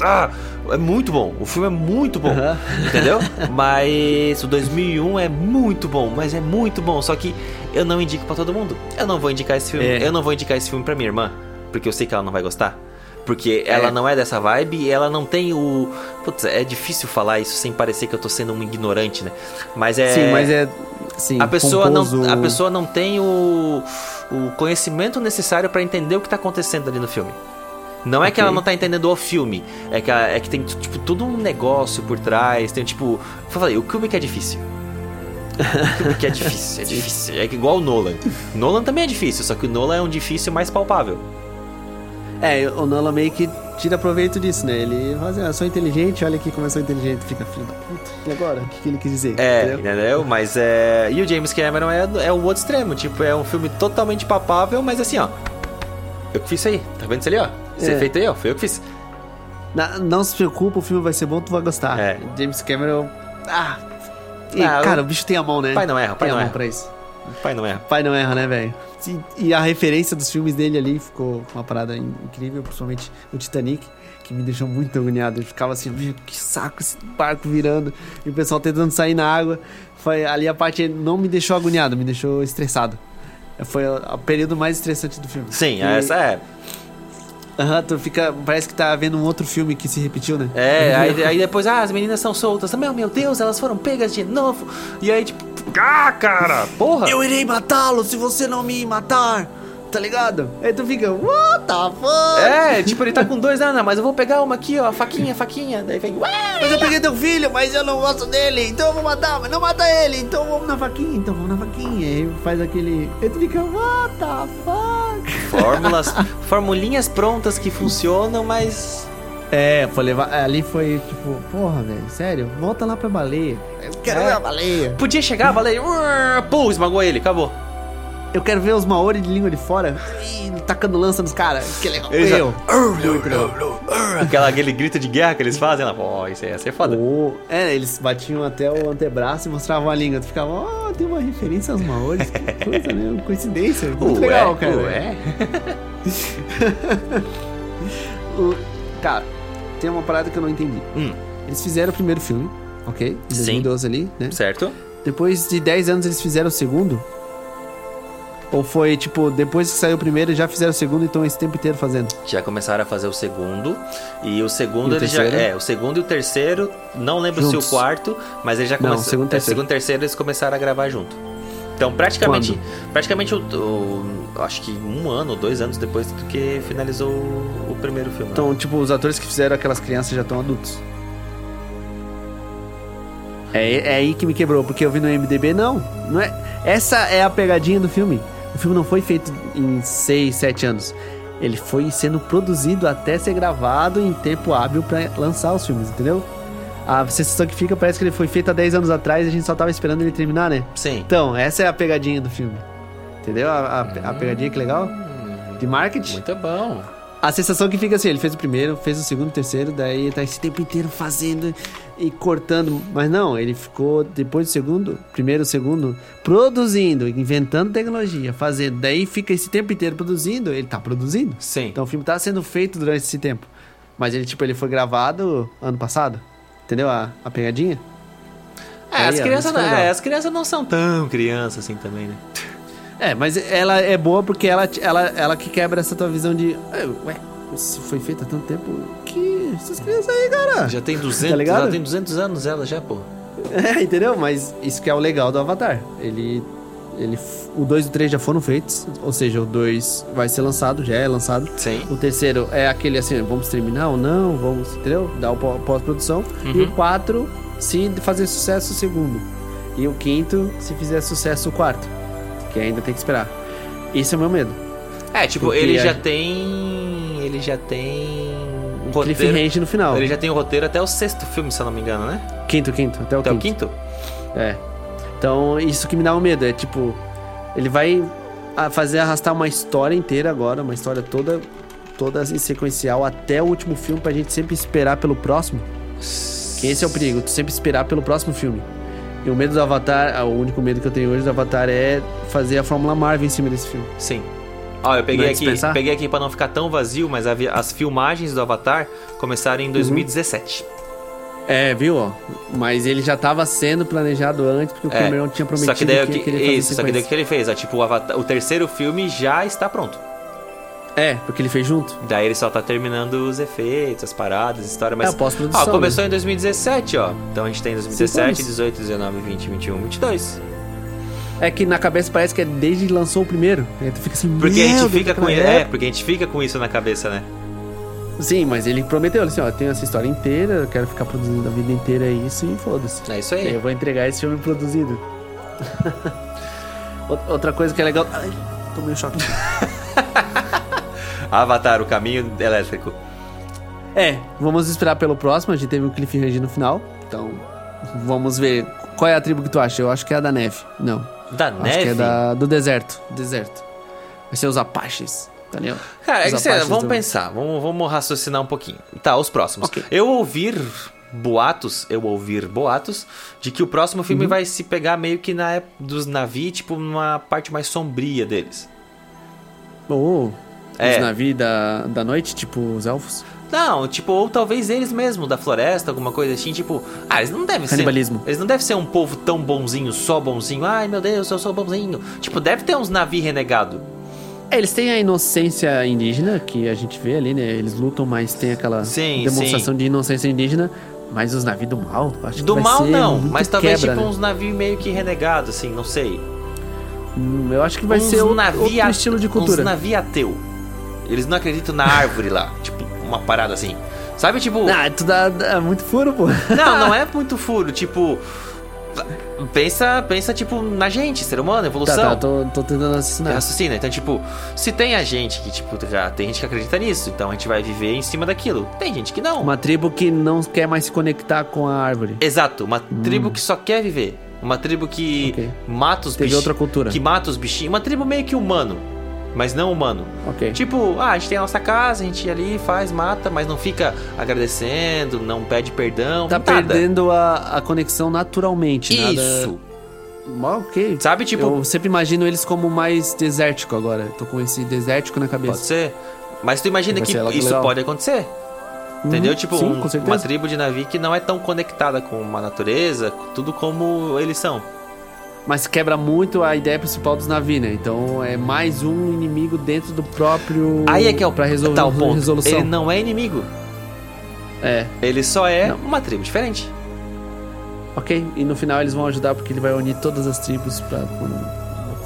Ah, é muito bom. O filme é muito bom. Aham. Entendeu? Mas o 2001 é muito bom, mas é muito bom. Só que eu não indico pra todo mundo. Eu não vou indicar esse filme. É. Eu não vou indicar esse filme pra minha irmã, porque eu sei que ela não vai gostar. Porque ela É. não é dessa vibe e ela não tem o. Putz, é difícil falar isso sem parecer que eu tô sendo um ignorante, né? Mas é. Sim, mas é. Sim, A pessoa, pomposo. não, a pessoa não tem o, o conhecimento necessário pra entender o que tá acontecendo ali no filme. Não é que ela não tá entendendo o filme, é que, ela- é que tem tipo todo um negócio por trás, tem tipo, eu falei, o Kubrick é difícil. O Kubrick é difícil, é difícil. É que igual o Nolan. Nolan também é difícil, só que o Nolan é um difícil mais palpável. É, o Nolan meio que tira proveito disso, né? Ele fala assim, ah, sou inteligente, olha aqui como eu sou inteligente. Fica, filho da puta, e agora? O que, que ele quis dizer? É, Entendeu? entendeu? Mas é. E o James Cameron é, é o outro extremo. Tipo, é um filme totalmente papável, mas assim, ó. Eu que fiz isso aí. Tá vendo isso ali, ó? Esse É. efeito aí, ó. Foi eu que fiz. Na- não se preocupa, o filme vai ser bom, tu vai gostar. É. James Cameron. Ah! E, Ah, cara, o- o bicho tem a mão, né? Pai não erra, pai tem não a mão erra. pra isso. Pai não é. Pai não erra, né, velho? E, e a referência dos filmes dele ali ficou uma parada in- incrível, principalmente o Titanic, que me deixou muito agoniado. Eu ficava assim, meu, que saco esse barco virando, e o pessoal tentando sair na água. Foi ali a parte não me deixou agoniado, me deixou estressado. Foi o, o período mais estressante do filme. Sim, E- essa é. Aham, tu fica. Parece que tá vendo um outro filme que se repetiu, né? É, aí, aí depois, ah, as meninas são soltas. Meu, meu Deus, elas foram pegas de novo. E aí, tipo, ah, cara, porra. Eu irei matá-lo se você não me matar, tá ligado? Aí tu fica, what the fuck? É, tipo, ele tá com dois, ah, não, mas eu vou pegar uma aqui, ó, faquinha, faquinha. Daí vem, ué. Mas eu peguei teu filho, mas eu não gosto dele, então eu vou matar, mas não mata ele, então vamos na faquinha, então vamos na faquinha. Aí faz aquele. Aí tu fica, what the fuck? Fórmulas, formulinhas prontas que funcionam, mas. É, foi levar. Ali foi tipo, porra, velho, sério, volta lá pra baleia. Eu quero É. ver a baleia. Podia chegar, falei, pum, esmagou ele, acabou. Eu quero ver os Maori de língua de fora Ih, tacando lança nos caras. Que legal. Já- Eu. Aquela, aquele grito de guerra que eles fazem lá, pô, isso aí ia ser foda. Oh, é, eles batiam até o antebraço e mostravam a língua. Tu ficava, ó, tem uma referência aos Maores. Que coisa, né? Uma coincidência. Muito Ué, legal, cara. ué. O- cara, tem uma parada que eu não entendi. Hum. Eles fizeram o primeiro filme, ok? Em Sim. 2012 ali, né? Certo? Depois de 10 anos eles fizeram o segundo. Ou foi, tipo, depois que saiu o primeiro, já fizeram o segundo, então esse tempo inteiro fazendo? Já começaram a fazer o segundo. E o segundo, E o eles já. terceiro? É, o segundo e o terceiro. Não lembro Juntos. se o quarto, mas eles já Não, começaram. segundo e é, terceiro. segundo e terceiro eles começaram a gravar junto. Então, praticamente. Praticamente, o, o- acho que um ano ou dois anos depois do que finalizou o, o primeiro filme. né? Então, tipo, os atores que fizeram aquelas crianças já estão adultos. É, é aí que me quebrou, porque eu vi no MDB, não. não é, essa é a pegadinha do filme. O filme não foi feito em 6, 7 anos. Ele foi sendo produzido até ser gravado em tempo hábil pra lançar os filmes, entendeu? A sensação que fica parece que ele foi feito há 10 anos atrás e a gente só tava esperando ele terminar, né? Sim. Então, essa é a pegadinha do filme. Entendeu? A, a, a pegadinha que legal? De marketing. Muito bom. A sensação que fica assim, ele fez o primeiro, fez o segundo, o terceiro, daí tá esse tempo inteiro fazendo e cortando. Mas não, ele ficou depois do segundo, primeiro, segundo, produzindo, inventando tecnologia, fazendo. Daí fica esse tempo inteiro produzindo, ele tá produzindo. Sim. Então o filme tá sendo feito durante esse tempo. Mas ele, tipo, ele foi gravado ano passado. Entendeu a, a pegadinha? É, Aí, as, crianças, não- é, as crianças não são tão crianças assim também, né? É, mas ela é boa porque ela, ela, ela que quebra essa tua visão de. "É, Ué, isso foi feito há tanto tempo. Essas crianças aí, cara. Já tem 200, Tá ligado? ela tem 200 anos ela já, pô. É, entendeu? Mas isso que é o legal do Avatar. Ele. ele o 2 e o 3 já foram feitos. Ou seja, o 2 vai ser lançado, já é lançado. Sim. O terceiro é aquele assim, vamos terminar ou não, vamos, entendeu? Dar o pó- pós-produção. E o 4, se fazer sucesso, o segundo. E o quinto, se fizer sucesso, o quarto. Que ainda tem que esperar. Esse é o meu medo. É, tipo, Porque ele já tem. Ele já tem. Roteiro. Cliffhanger no final. Ele já tem o roteiro até o sexto filme, se eu não me engano, né? Quinto, quinto, até o Até o quinto. quinto? É. Então, isso que me dá um medo. É tipo, ele vai fazer arrastar uma história inteira agora, uma história toda, toda em sequencial até o último filme pra gente sempre esperar pelo próximo. Que esse é o perigo, tu sempre esperar pelo próximo filme. E o medo do Avatar, o único medo que eu tenho hoje do Avatar é fazer a Fórmula Marvel em cima desse filme. Sim. Ó, eu peguei é aqui, peguei aqui para não ficar tão vazio, mas avi- as filmagens do Avatar começaram em 2017. É, viu? ó? Mas ele já tava sendo planejado antes, porque o É. Cameron tinha prometido Só que daí que, que, fazer isso, só que daí o que ele fez, ó, tipo, o, Avatar- o terceiro filme já está pronto. É, porque ele fez junto. Daí ele só tá terminando os efeitos, as paradas, a história, mas É, pós-produção, Ó, começou em 2017, ó. Então a gente tem Cinco 2017, anos. 18, 19, 20, 21, 22. É que na cabeça parece que é desde que lançou o primeiro. Aí tu fica assim, Porque a "Meu gente fica com é, época." porque a gente fica com isso na cabeça, né? Sim, mas ele prometeu assim, ó, eu tenho essa história inteira, eu quero ficar produzindo a vida inteira isso e foda-se. É isso Aí. Eu vou entregar esse filme produzido. Out- Outra coisa que é legal. Ai, tomei um choque. Avatar, o caminho elétrico. É, vamos esperar pelo próximo. A gente teve um cliffhanger no final. Então, vamos ver. Qual é a tribo que tu acha? Eu acho que é a da neve. Não. Da Acho neve? que é da, do deserto. Deserto. Vai ser os Apaches. Daniel. Cara, é que, Apaches vamos do- pensar, vamos, vamos raciocinar um pouquinho. Tá, os próximos. Ok. Eu ouvir boatos, eu ouvir boatos, de que o próximo Uhum. filme vai se pegar meio que na ép- dos navios, tipo, numa parte mais sombria deles. Ou É. os navios da, da noite, tipo os elfos. Não, tipo, ou talvez eles mesmo, da floresta, alguma coisa assim, tipo, ah, eles não devem Canibalismo. ser. Eles não devem ser um povo tão bonzinho, só bonzinho. Ai meu Deus, eu sou bonzinho. Tipo, deve ter uns navios renegado. É, eles têm a inocência indígena, que a gente vê ali, né? Eles lutam, mas tem aquela Sim, demonstração de inocência indígena. Mas os navios do mal, acho que Do mal não, mas talvez quebra, tipo né? uns navios meio que renegados, assim, não sei. Hum, Eu acho que vai uns ser outro, navi outro estilo de cultura. Uns navio ateu. Eles não acreditam na árvore lá. Tipo, uma parada assim. Sabe, tipo. Ah, tu dá, dá muito furo, pô. Não, não é muito furo. Tipo. Pensa, pensa, tipo, na gente, ser humano, evolução. Tá, tá, tô, tô tentando assassinar. Raciocina. Então, tipo, se tem a gente que, tipo, já tem gente que acredita nisso, então a gente vai viver em cima daquilo. Tem gente que não. Uma tribo que não quer mais se conectar com a árvore. Exato, uma tribo que só quer viver. Uma tribo que Ok. mata os Teve bichinhos. outra cultura. Que mata os bichinhos. Uma tribo meio que humano, mas não humano. Tipo, ah, a gente tem a nossa casa, a gente ali faz, mata, mas não fica agradecendo, não pede perdão. Tá nada. perdendo a, a conexão naturalmente. nada- Isso. Ah, Ok. Sabe, tipo, Eu sempre imagino eles como mais desértico agora. Tô com esse desértico na pode cabeça. ser. Mas tu imagina que isso legal. pode acontecer. Entendeu? Uhum, Tipo, sim, um- uma tribo de navio que não é tão conectada com a natureza, tudo como eles são. Mas quebra muito a ideia principal dos navios, né? Então é mais um inimigo dentro do próprio. Aí é que é o pra resolver tá o ponto. resolução. Ele não é inimigo. É, Ele só é Não. uma tribo diferente. ok. E no final eles vão ajudar porque ele vai unir todas as tribos pra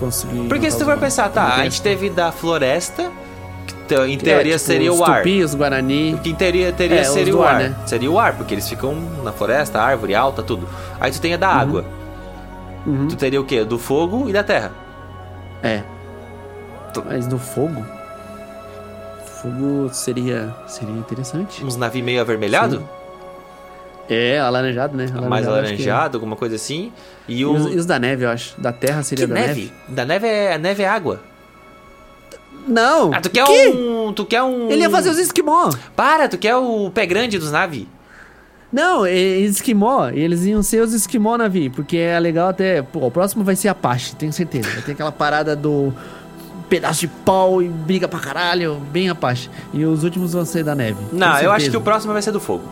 conseguir. Porque se tu for pensar, tá, a gente teve da floresta, que em É, teoria tipo, seria o ar. Tupi, os Guarani. Que em teoria, teria É, seria o ar, ar. né? Seria o ar, porque eles ficam na floresta, árvore alta, tudo. Aí tu tem a da água. Uhum. Tu teria o quê? Do fogo e da terra. É. Tu- Mas no fogo. Fogo seria. Seria interessante. Uns navios meio avermelhado, É, alaranjado, né? mais acho que é. alaranjado, alguma coisa assim. E E o. os, e os da neve, eu acho. Da terra seria que da neve? neve. Da neve é. A neve é água. Não! Ah, tu quer que? um. Tu quer um. Ele ia fazer os esquimó. Para, tu quer o pé grande dos naves. Não, esquimó. Eles iam ser os esquimó navio. Porque é legal até. Pô, o próximo vai ser Apache, tenho certeza. Vai ter aquela parada do. Pedaço de pau e briga pra caralho, bem Apache. E os últimos vão ser da neve. Não, eu acho que o próximo vai ser do fogo.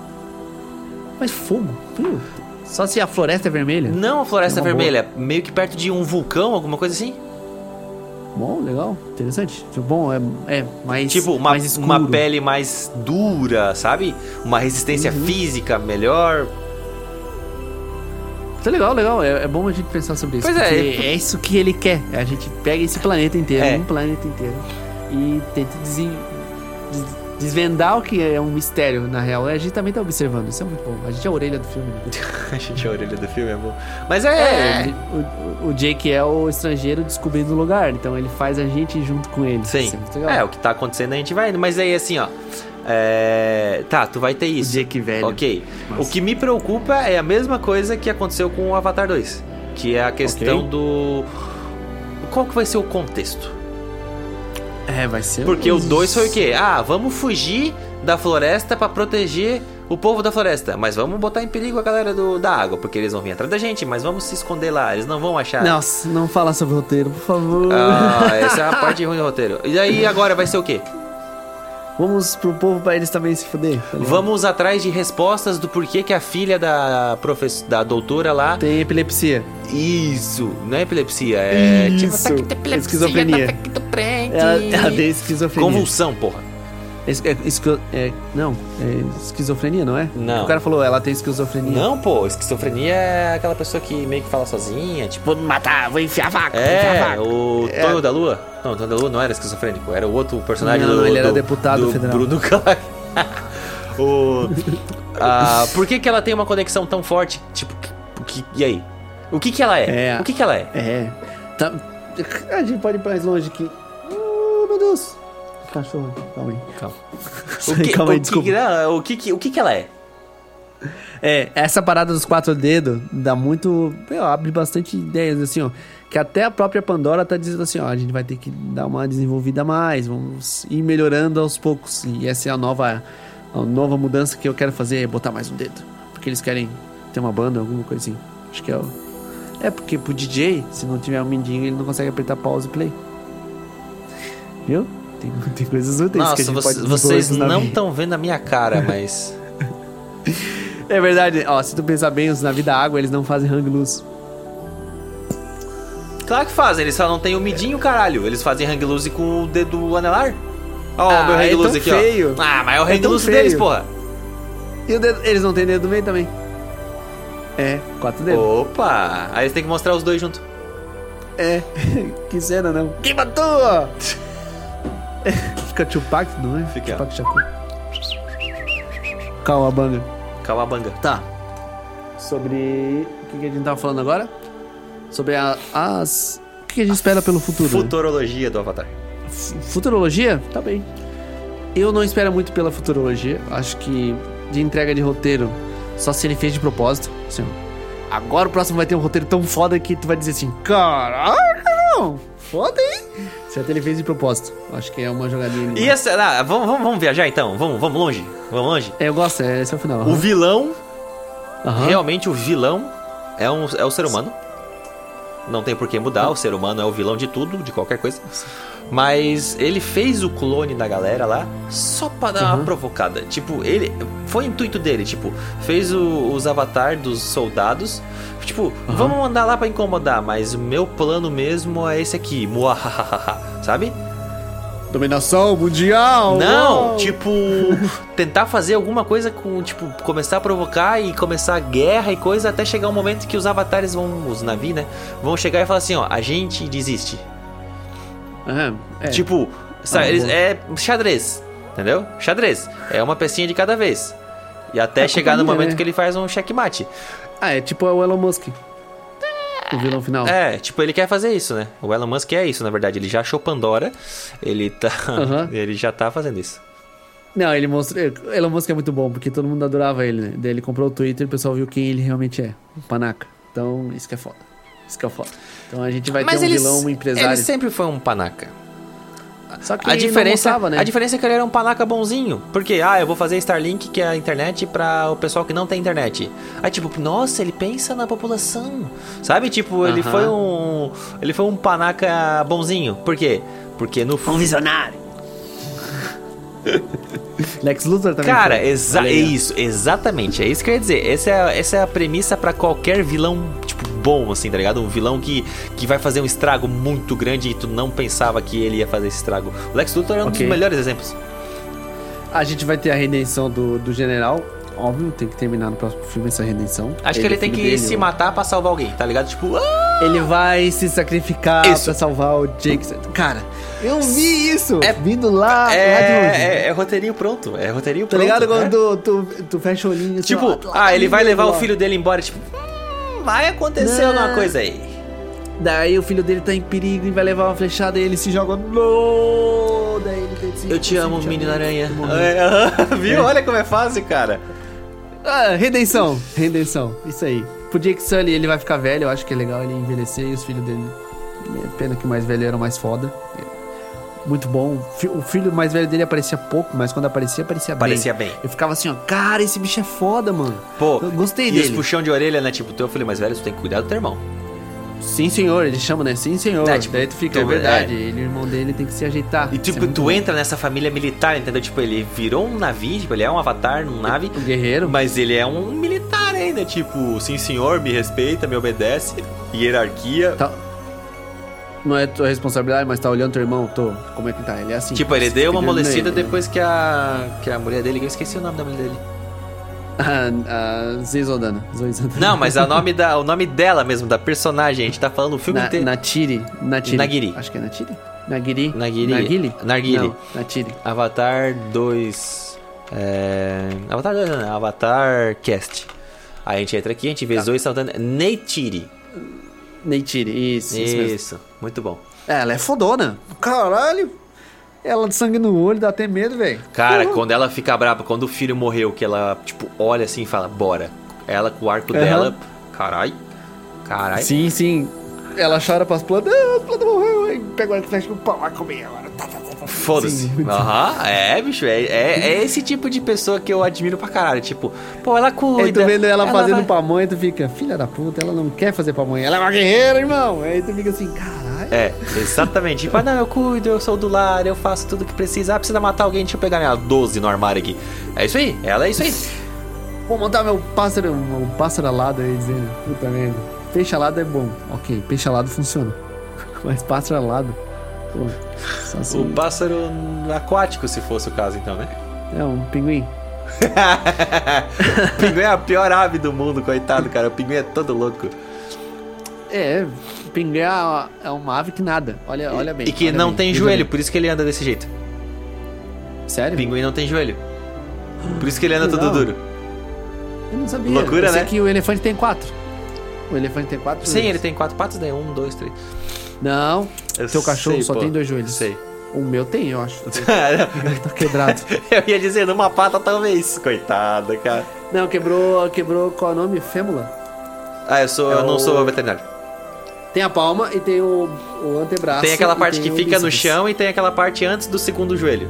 Mas fogo? Frio. Só se a floresta é vermelha? Não a Floresta É Vermelha, meio que perto de um vulcão, alguma coisa assim. Bom, legal, interessante. Bom, é, é mais. Tipo, uma, mais uma pele mais dura, sabe? Uma resistência Uhum. física melhor. Tá legal, legal. É, é bom a gente pensar sobre isso. Pois é, é isso que ele quer. A gente pega esse planeta inteiro, É. um planeta inteiro, e tenta desen- des- desvendar o que é um mistério, na real. A gente também tá observando. Isso é muito bom. A gente é a orelha do filme. né? a gente a orelha do filme é bom. Mas é. É, o, o- o Jake é o estrangeiro descobrindo o lugar, então ele faz a gente junto com ele. Sim. Isso é. É, o que tá acontecendo a gente vai indo. Mas aí, assim, ó. é, Tá, tu vai ter o isso. Jake velho. Ok. Nossa. O que me preocupa é a mesma coisa que aconteceu com o Avatar 2. Que é a questão Ok. do. Qual que vai ser o contexto? É, vai ser. Porque o uns- 2 foi o quê? Ah, vamos fugir da floresta pra proteger o povo da floresta. Mas vamos botar em perigo a galera do, da água, porque eles vão vir atrás da gente, mas vamos se esconder lá, eles não vão achar. Nossa, não fala sobre o roteiro, por favor. Ah, essa é a parte ruim do roteiro. E aí agora vai ser o quê? Vamos pro povo pra eles também se fuder. tá? Vamos atrás de respostas do porquê que a filha da profess... da doutora lá. Tem epilepsia. Isso, não é epilepsia, é Isso, tipo tá epilepsia, esquizofrenia. Frente. Ela, ela tem esquizofrenia. Convulsão, porra. Es- é, esqui- é, não, é esquizofrenia, não é? Não. O cara falou, ela tem esquizofrenia. Não, pô, esquizofrenia é aquela pessoa que meio que fala sozinha, tipo. Vou me matar, vou enfiar a faca. vou enfiar a É, faca. o É. Tonho da Lua. Não, o Tonho da Lua não era esquizofrênico, era o outro personagem Não, do. ele era do- deputado do federal. Bruno Clag. o. ah, por que, que ela tem uma conexão tão forte? Tipo, que, que- e aí? O que que ela é? É. O que que ela é? É. Tá, a gente pode ir mais longe aqui. Deus. Cachorro, calma aí. Calma. O que, calma aí, o desculpa. que, não, o que, o que que ela é? É, essa parada dos quatro dedos dá muito. meu, abre bastante ideias, assim, ó. Que até a própria Pandora tá dizendo assim, ó, a gente vai ter que dar uma desenvolvida mais, vamos ir melhorando aos poucos. E essa é a nova, a nova mudança que eu quero fazer, é botar mais um dedo. Porque eles querem ter uma banda, alguma coisa assim. Acho que é o. É porque pro DJ, se não tiver um mindinho, ele não consegue apertar pause e play. Viu? Tem, tem coisas úteis que a Nossa, gente vo- pode vocês não estão vendo a minha cara, mas. É verdade, ó, se tu pensar bem, os navios da água, eles não fazem hang loose. Claro que fazem, eles só não têm o midinho, caralho. Eles fazem hang loose com o dedo anelar. Ó, Ah, o meu hang é tão loose aqui, feio. ó. Ah, mas é o É hang tão loose deles, porra. E o dedo, eles não têm dedo do meio também. É, quatro dedos. Opa! Aí eles têm que mostrar os dois juntos. É, que cena não. Quem matou? Fica Tupac, não é? Fica. Tupac Shakur. Calabanga. Calabanga. Tá. Sobre. O que, que a gente tava falando agora? Sobre a- as. O que, que a gente espera pelo futuro? né? Futurologia do Avatar. F- Futurologia? Tá bem. Eu não espero muito pela futurologia. Acho que de entrega de roteiro, só se ele fez de propósito. Assim. Agora o próximo vai ter um roteiro tão foda que tu vai dizer assim: Caraca, não! Foda, hein? Certo, ele fez de propósito. Acho que é uma jogadinha. E essa. ah, vamos, vamos, vamos viajar então? Vamos, vamos longe? Vamos longe? É, eu gosto, é, esse é o final. O vilão, Aham. realmente o vilão, é, um, é o ser humano. não tem por que mudar, o ser humano é o vilão de tudo, de qualquer coisa. Mas ele fez o clone da galera lá só pra dar uma Uhum. provocada. Tipo, ele. Foi o intuito dele, tipo, fez o- os avatar dos soldados. Tipo, vamos mandar lá pra incomodar, mas o meu plano mesmo é esse aqui. Muahahaha, sabe? Dominação mundial! Não, uau! tipo, tentar fazer alguma coisa com, tipo, começar a provocar e começar guerra e coisa até chegar um momento que os avatares vão, os navios, né, vão chegar e falar assim, ó, a gente desiste. É, é. Tipo, sa- Ah, eles- é xadrez, entendeu? Xadrez. É uma pecinha de cada vez. E até É chegar no momento né? que ele faz um checkmate. Ah, é tipo o Elon Musk. O vilão final. É, tipo, ele quer fazer isso, né? O Elon Musk é isso, na verdade. Ele já achou Pandora, ele tá. Aham. ele já tá fazendo isso. Não, ele mostrou. Elon Musk é muito bom, porque todo mundo adorava ele, né? Daí ele comprou o Twitter e o pessoal viu quem ele realmente é. O panaca. Então, isso que é foda. Isso que é foda. Então a gente vai ter um ele, vilão, um empresário. ele sempre foi um panaca. Só que A ele não diferença, mostrava, né? a diferença é que ele era um panaca bonzinho. Porque, ah, eu vou fazer Starlink, que é a internet, pra o pessoal que não tem internet. Aí, tipo, nossa, ele pensa na população. Sabe? Tipo, ele Aham. foi um. Ele foi um panaca bonzinho. Por quê? Porque no Um visionário. Lex Luthor também. Cara, exa é isso, exatamente. É isso que eu ia dizer. Essa é, essa é a premissa pra qualquer vilão, tipo, bom, assim, tá ligado? Um vilão que, que vai fazer um estrago muito grande e tu não pensava que ele ia fazer esse estrago. O Lex Luthor é um Ok. dos melhores exemplos. A gente vai ter a redenção do, do general. Óbvio, tem que terminar no próximo filme essa redenção. Acho que ele tem filho que dele, se o- matar pra salvar alguém, tá ligado? Tipo, ah! Ele vai se sacrificar Isso. pra salvar o Jake. Cara, eu vi isso É- vindo lá, lá de longe. é, é, é roteirinho pronto, é roteirinho Tá pronto. ligado né? quando tu, tu, tu fecha o olhinho assim, Tipo, ó, lá ah, ele vai levar o filho dele embora, tipo, vai acontecer Não. alguma coisa aí. Daí o filho dele tá em perigo e vai levar uma flechada e ele se joga no. Daí ele tem Eu te amo, menino aranha. É, Viu? É. Olha como é fácil, cara. Ah, redenção, redenção, isso aí. Pro Jake Sully ele vai ficar velho, eu acho que é legal ele envelhecer e os filhos dele. é Pena que o mais velho era o mais foda. É, Muito bom. O filho mais velho dele aparecia pouco, mas quando aparecia, aparecia bem. Parecia bem. Eu ficava assim, ó, cara, esse bicho é foda, mano. Pô, Eu gostei e dele. os puxão de orelha, né? Tipo, teu filho mais velho, tu tem que cuidar do teu irmão. Sim, senhor, ele chama, né? Sim, senhor. É, tipo, Daí tu fica, é tu- verdade. é. Ele, o irmão dele tem que se ajeitar. E tipo, é tu bom. entra nessa família militar, entendeu? Tipo, ele virou um navio, tipo, ele é um avatar num nave, O guerreiro. mas ele é um militar ainda, tipo, sim senhor, me respeita, me obedece, hierarquia. Tá- Não é tua responsabilidade, mas tá olhando teu irmão, tô. Como é que tá? Ele é assim. Tipo, ele deu uma amolecida ele. depois que a que a mulher dele, eu esqueci o nome da mulher dele. A, a Saldana. Não, mas o nome da o nome dela mesmo, da personagem, a gente tá falando o filme Na, inteiro. Natiri. Natiri. Nagiri. Acho que é Natiri. Nagiri. Nagiri. Nagili? Narguile. Não, Natiri. Avatar 2. É... Avatar 2, não, né? Avatar Cast. Aí a gente entra aqui, a gente vê Tá. Zoe Saldana. Neytiri. Natiri, isso. Isso. Isso, muito bom. É, ela é fodona. Caralho. Ela de sangue no olho, dá até medo, velho. Cara, Porra. quando ela fica brava, quando o filho morreu, que ela, tipo, olha assim e fala, bora. Ela com o arco Aham. dela, carai, carai. Sim, sim. Ela chora pras plantas. Ah, as plantas morreu. Aí pega o arco e flecha com pau, vai comer agora. Tá, tá, tá. Foda-se. Aham, é, bicho, é, é, é esse tipo de pessoa que eu admiro pra caralho. Tipo, pô, ela cuida. Aí tu vendo ela, fazendo vai- pra mãe, tu fica, filha da puta, ela não quer fazer pra mãe. Ela é uma guerreira, irmão. Aí tu fica assim, É, exatamente. tipo, ah, não, eu cuido, eu sou do lar, eu faço tudo que precisa. Ah, precisa matar alguém, deixa eu pegar minha 12 no armário aqui. É isso aí, ela é isso aí. Vou montar meu pássaro, meu pássaro alado aí, dizendo, puta merda. Peixe alado é bom. Ok, peixe alado funciona. Mas pássaro alado, pô, assim. O pássaro aquático, se fosse o caso, então, né? É um pinguim. o pinguim é a pior ave do mundo, coitado, cara. O pinguim é todo louco. É, pinguim é uma- ave que nada. Olha, olha bem. E que não bem, tem joelho, bem. por isso que ele anda desse jeito. Sério? O pinguim não tem joelho. Por isso que ele anda todo duro. Eu não sabia. Loucura, né? que o elefante tem quatro. O elefante tem quatro Sim, joelhos. ele tem quatro patas, daí um, dois, três. Não, Eu teu cachorro sei, só pô. tem dois joelhos. Sei. O meu tem, eu acho. tá quebrado. eu ia dizer, numa pata talvez. Coitada, cara. Não, quebrou, quebrou, qual é o nome? Fêmula. Ah, eu sou, É eu não o- sou veterinário. Tem a palma e tem o, o antebraço. Tem aquela parte tem que fica no chão e tem aquela parte antes do segundo joelho.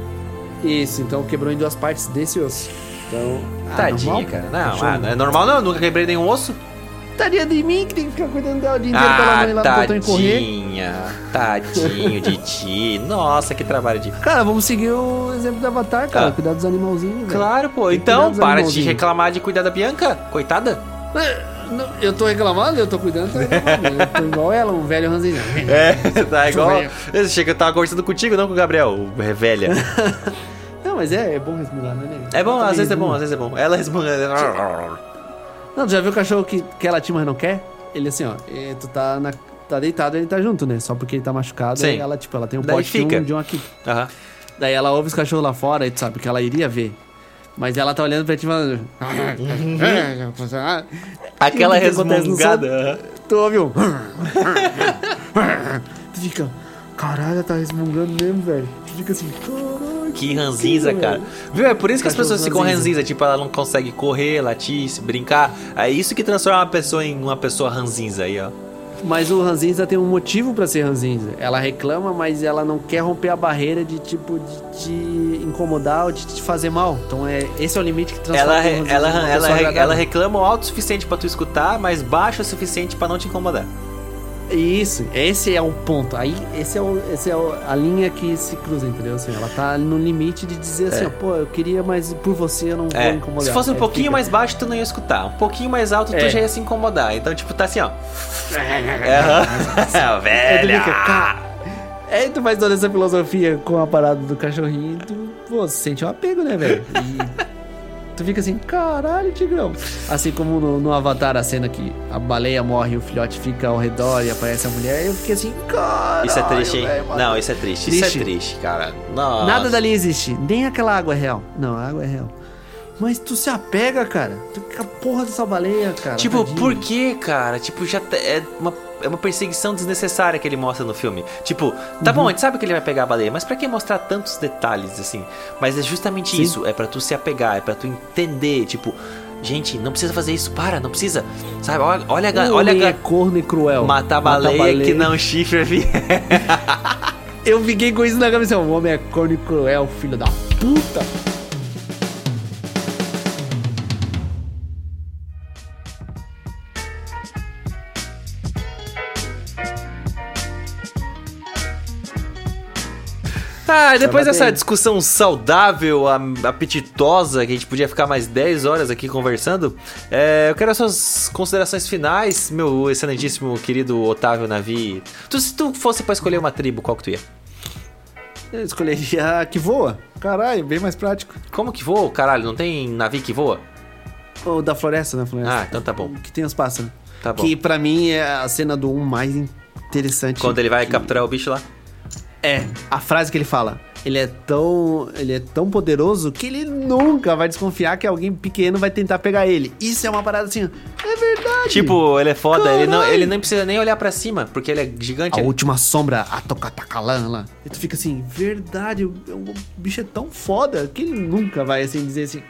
Isso, então quebrou em duas partes desse osso. Então. ah, Tadinha, normal, cara. Não, Cachorro. ah, não é normal não, eu nunca quebrei nenhum osso. Tadinha de mim que tem que ficar cuidando dela o dia inteiro pela Ah, mãe lá no correr. tadinha. Tadinho de ti. Nossa, que trabalho de... Cara, vamos seguir o exemplo do Avatar, cara. Ah. Cuidar dos animalzinhos. Claro, pô. Tem Então, para de reclamar de cuidar da Bianca. Coitada. É, não, Eu tô reclamando, eu tô cuidando, tô reclamando. Eu tô igual ela, um velho ranzinho. É, tá igual... Esse chega, eu tava conversando contigo, não com o Gabriel, o revelha. Não, mas é, é bom resmungar, né? É bom, Eu às vezes é bom, às vezes é bom. Ela resmunga. Não, tu já viu o cachorro que quer latir, mas não quer? Ele assim, ó, é, tu tá, na, tá deitado ele tá junto, né? Só porque ele tá machucado, Sim. ela, tipo, ela tem um Daí pote de um, de um aqui. Aham. Daí ela ouve os cachorros lá fora e tu sabe que ela iria ver. Mas ela tá olhando pra ti e falando. Aquela que resmungada. aham. Tu ouve um. tu fica. Caralho, tá resmungando mesmo, velho. Tu fica assim, caralho. Que ranzinza, que, cara. Viu? É por isso que as pessoas ficam ranzinza. Tipo, ela não consegue correr, latir, se brincar. É isso que transforma uma pessoa em uma pessoa ranzinza aí, ó. Mas o ranzinza tem um motivo pra ser ranzinza. Ela reclama, mas ela não quer romper a barreira de tipo de te incomodar ou de te fazer mal. Então é esse é o limite que transforma Ela, ela, ela, agradável. ela reclama o alto o suficiente pra tu escutar, mas baixo o suficiente pra não te incomodar. Isso, esse é o ponto. Aí, esse é, o, esse é o- a linha que se cruza, entendeu? Assim, ela tá no limite de dizer assim, É. ó, pô, eu queria, mas por você eu não É, vou incomodar. se fosse um Aí pouquinho fica- mais baixo, tu não ia escutar. Um pouquinho mais alto, tu É. já ia se incomodar. Então, tipo, tá assim, ó. É, tu Velha! Aí tu faz toda essa filosofia com a parada do cachorrinho e tu, pô, sente um apego, né, velho? E tu fica assim, caralho, Tigrão. Assim como no, no Avatar, a cena que a baleia morre e o filhote fica ao redor e aparece a mulher, eu fiquei assim, caralho. Isso é triste, hein? Não, isso é triste. Isso Triste. é triste, cara. Nossa. Nada dali existe, nem aquela água é real. Não, a água é real. Mas tu se apega, cara. Tu a porra dessa baleia, cara. Tipo, tadinho. por que, cara? Tipo, já é uma, é uma perseguição desnecessária que ele mostra no filme. Tipo, tá Uhum. bom, a gente sabe que ele vai pegar a baleia, mas pra que mostrar tantos detalhes assim? Mas é justamente Sim. isso, é pra tu se apegar, é pra tu entender, tipo, gente, não precisa fazer isso, para, não precisa. Sabe? Olha, olha, olha homem é corno e cruel. matar Mata a baleia, que não chifre. Eu fiquei com isso na cabeça. O homem é corno e cruel, filho da puta. Ah, depois dessa bem. discussão saudável, apetitosa, que a gente podia ficar mais 10 horas aqui conversando, é, eu quero as suas considerações finais, meu excelentíssimo querido Otávio Navi. Tu, se tu fosse pra escolher uma tribo, qual que tu ia? Eu escolheria a que voa. Caralho, bem mais prático. Como que voa? Caralho, não tem navio que voa? Ou da floresta, né? Floresta. Ah, então tá bom. Que tem os pássaros. Tá bom. Que pra mim é a cena do 1 mais interessante. Quando ele vai que- capturar o bicho lá? É, a frase que ele fala. Ele é tão. Ele é tão poderoso que ele nunca vai desconfiar que alguém pequeno vai tentar pegar ele. Isso é uma parada assim. É verdade. Tipo, ele é foda, ele não, ele nem precisa nem olhar pra cima, porque ele é gigante. A última sombra, a Tokatakalan lá. E tu fica assim, verdade, o, o bicho é tão foda que ele nunca vai assim dizer assim.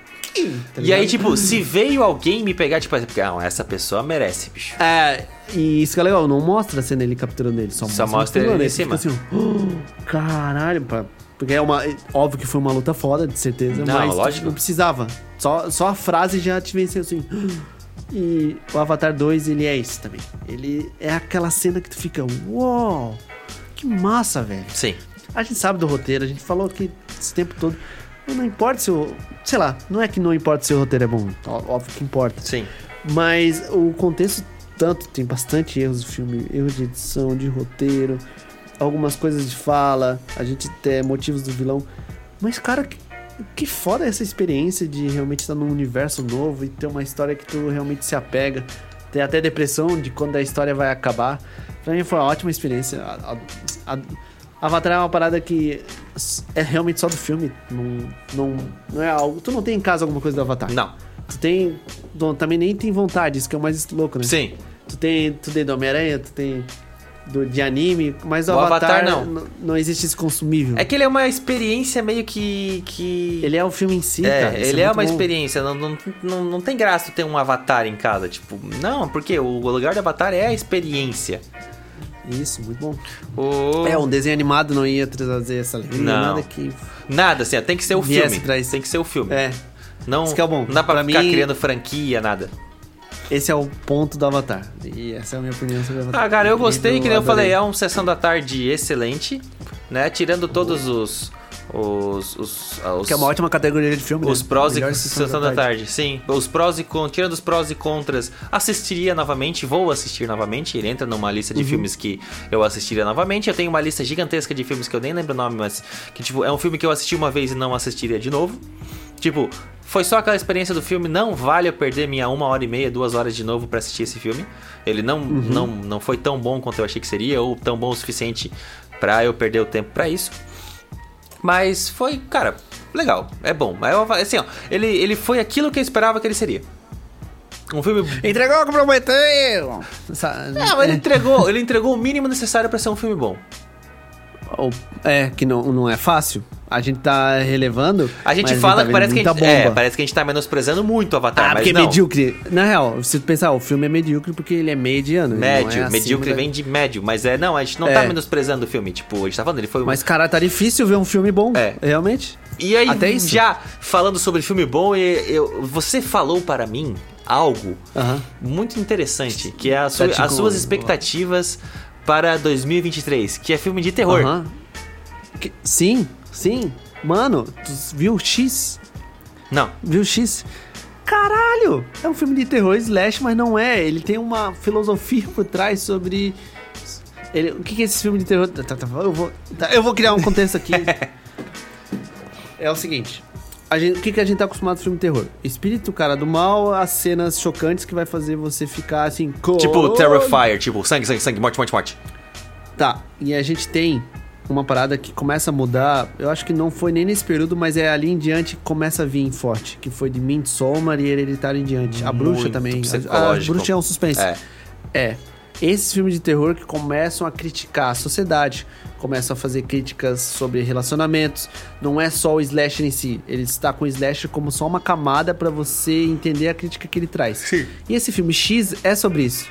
Tá E aí, tipo, se veio alguém me pegar, tipo, porque, ah, essa pessoa merece, bicho. É, e isso que é legal, não mostra a cena ele capturando ele, só, Só mostra, mostra ele pulando, em cima. Assim, ó, "Oh, caralho, pra- porque é uma. Óbvio que foi uma luta foda, de certeza, Não, mas lógico. não precisava. Só, só a frase já te venceu assim. E o Avatar 2, ele é isso também. Ele é aquela cena que tu fica, uau, que massa, velho. Sim. A gente sabe do roteiro, a gente falou aqui esse tempo todo. Não importa se o. Sei lá, não é que não importa se o roteiro é bom. Óbvio que importa. Sim. Mas o contexto, tanto, tem bastante erros do filme, erro de edição, de roteiro, algumas coisas de fala, a gente tem motivos do vilão. Mas, cara, que, que foda essa experiência de realmente estar num universo novo e ter uma história que tu realmente se apega. Ter até depressão de quando a história vai acabar. Pra mim foi uma ótima experiência. A- a- a- Avatar é uma parada que é realmente só do filme. Não, não, não é algo. Tu não tem em casa alguma coisa do Avatar. Não. Tu tem. não, também nem tem vontade, isso que é o mais louco, né? Sim. Tu tem, tu tem do Homem-Aranha, tu tem do, de anime, mas o, O Avatar, Avatar, não. não existe esse consumível. É que ele é uma experiência meio que. que... Ele é o filme em si, É, cara. ele é, muito uma bom. experiência, não, não, não, não tem graça tu ter um avatar em casa, tipo, não, porque o lugar do avatar é a experiência. Isso, muito bom. O... É, um desenho animado não ia trazer essa alegria, Não. nada que. Nada, assim, tem que ser o filme. pra isso. Tem que ser o filme. É. Não, Isso que é bom. não dá pra, Pra ficar mim- criando franquia, nada. esse é o ponto do Avatar. E essa é a minha opinião sobre o Avatar. Ah, cara, eu gostei, que nem eu falei, é um sessão da tarde excelente, né? Tirando todos os. Os. os, os Que é uma ótima categoria de filme, Os né? prós e sessão da tarde, sim. Os prós e contras. Tirando os prós e contras, assistiria novamente, vou assistir novamente. Ele entra numa lista Uhum. de filmes que eu assistiria novamente. Eu tenho uma lista gigantesca de filmes que eu nem lembro o nome, mas que, tipo, é um filme que eu assisti uma vez e não assistiria de novo. Tipo, foi só aquela experiência do filme, não vale eu perder minha uma hora e meia, duas horas de novo pra assistir esse filme. Ele não, Uhum. não, não foi tão bom quanto eu achei que seria, ou tão bom o suficiente pra eu perder o tempo pra isso. Mas foi, cara, legal, é bom. É, assim, ó, ele, ele foi aquilo que eu esperava que ele seria. Um filme. Entregou o que prometeu! É, mas ele entregou, ele entregou o mínimo necessário pra ser um filme bom. É, que não, não é fácil. A gente tá relevando. A gente fala tá que parece que a gente, é, parece que a gente tá menosprezando muito o Avatar, Ah, porque é não. medíocre. Na real, se tu pensar, o filme é medíocre porque ele é mediano. Médio, é medíocre da- vem de médio, mas é, não, a gente não É. tá menosprezando o filme, tipo, a gente tá falando, ele foi um Mas, cara, tá difícil ver um filme bom. É. Realmente. E aí, Até isso. já falando sobre filme bom, e- eu, você falou para mim algo Aham. muito interessante, que é a Tá te as suas expectativas para 2023, que é filme de terror. Aham. Que- Sim, sim. Mano, tu viu o X? Não. Viu o X? Caralho! É um filme de terror slash, mas não é. Ele tem uma filosofia por trás sobre. Ele, o que, que é esse filme de terror? Tá, tá, tá, eu, vou, tá, eu vou criar um contexto aqui. é o seguinte. Gente, o que, que a gente tá acostumado com filme de terror? Espírito, cara do mal, as cenas chocantes que vai fazer você ficar assim. Tipo, "Caralho!" Terrifier, tipo, sangue, sangue, sangue, morte, morte, morte. Tá, e a gente tem uma parada que começa a mudar. Eu acho que não foi nem nesse período, mas é ali em diante que começa a vir forte. Que foi de Midsommar e Hereditário em diante. A bruxa Muito também. A, a bruxa é um suspense. É. É. Esses filmes de terror que começam a criticar a sociedade, começam a fazer críticas sobre relacionamentos. Não é só o slasher em si. Ele está com o slasher como só uma camada pra você entender a crítica que ele traz. Sim. E esse filme X é sobre isso.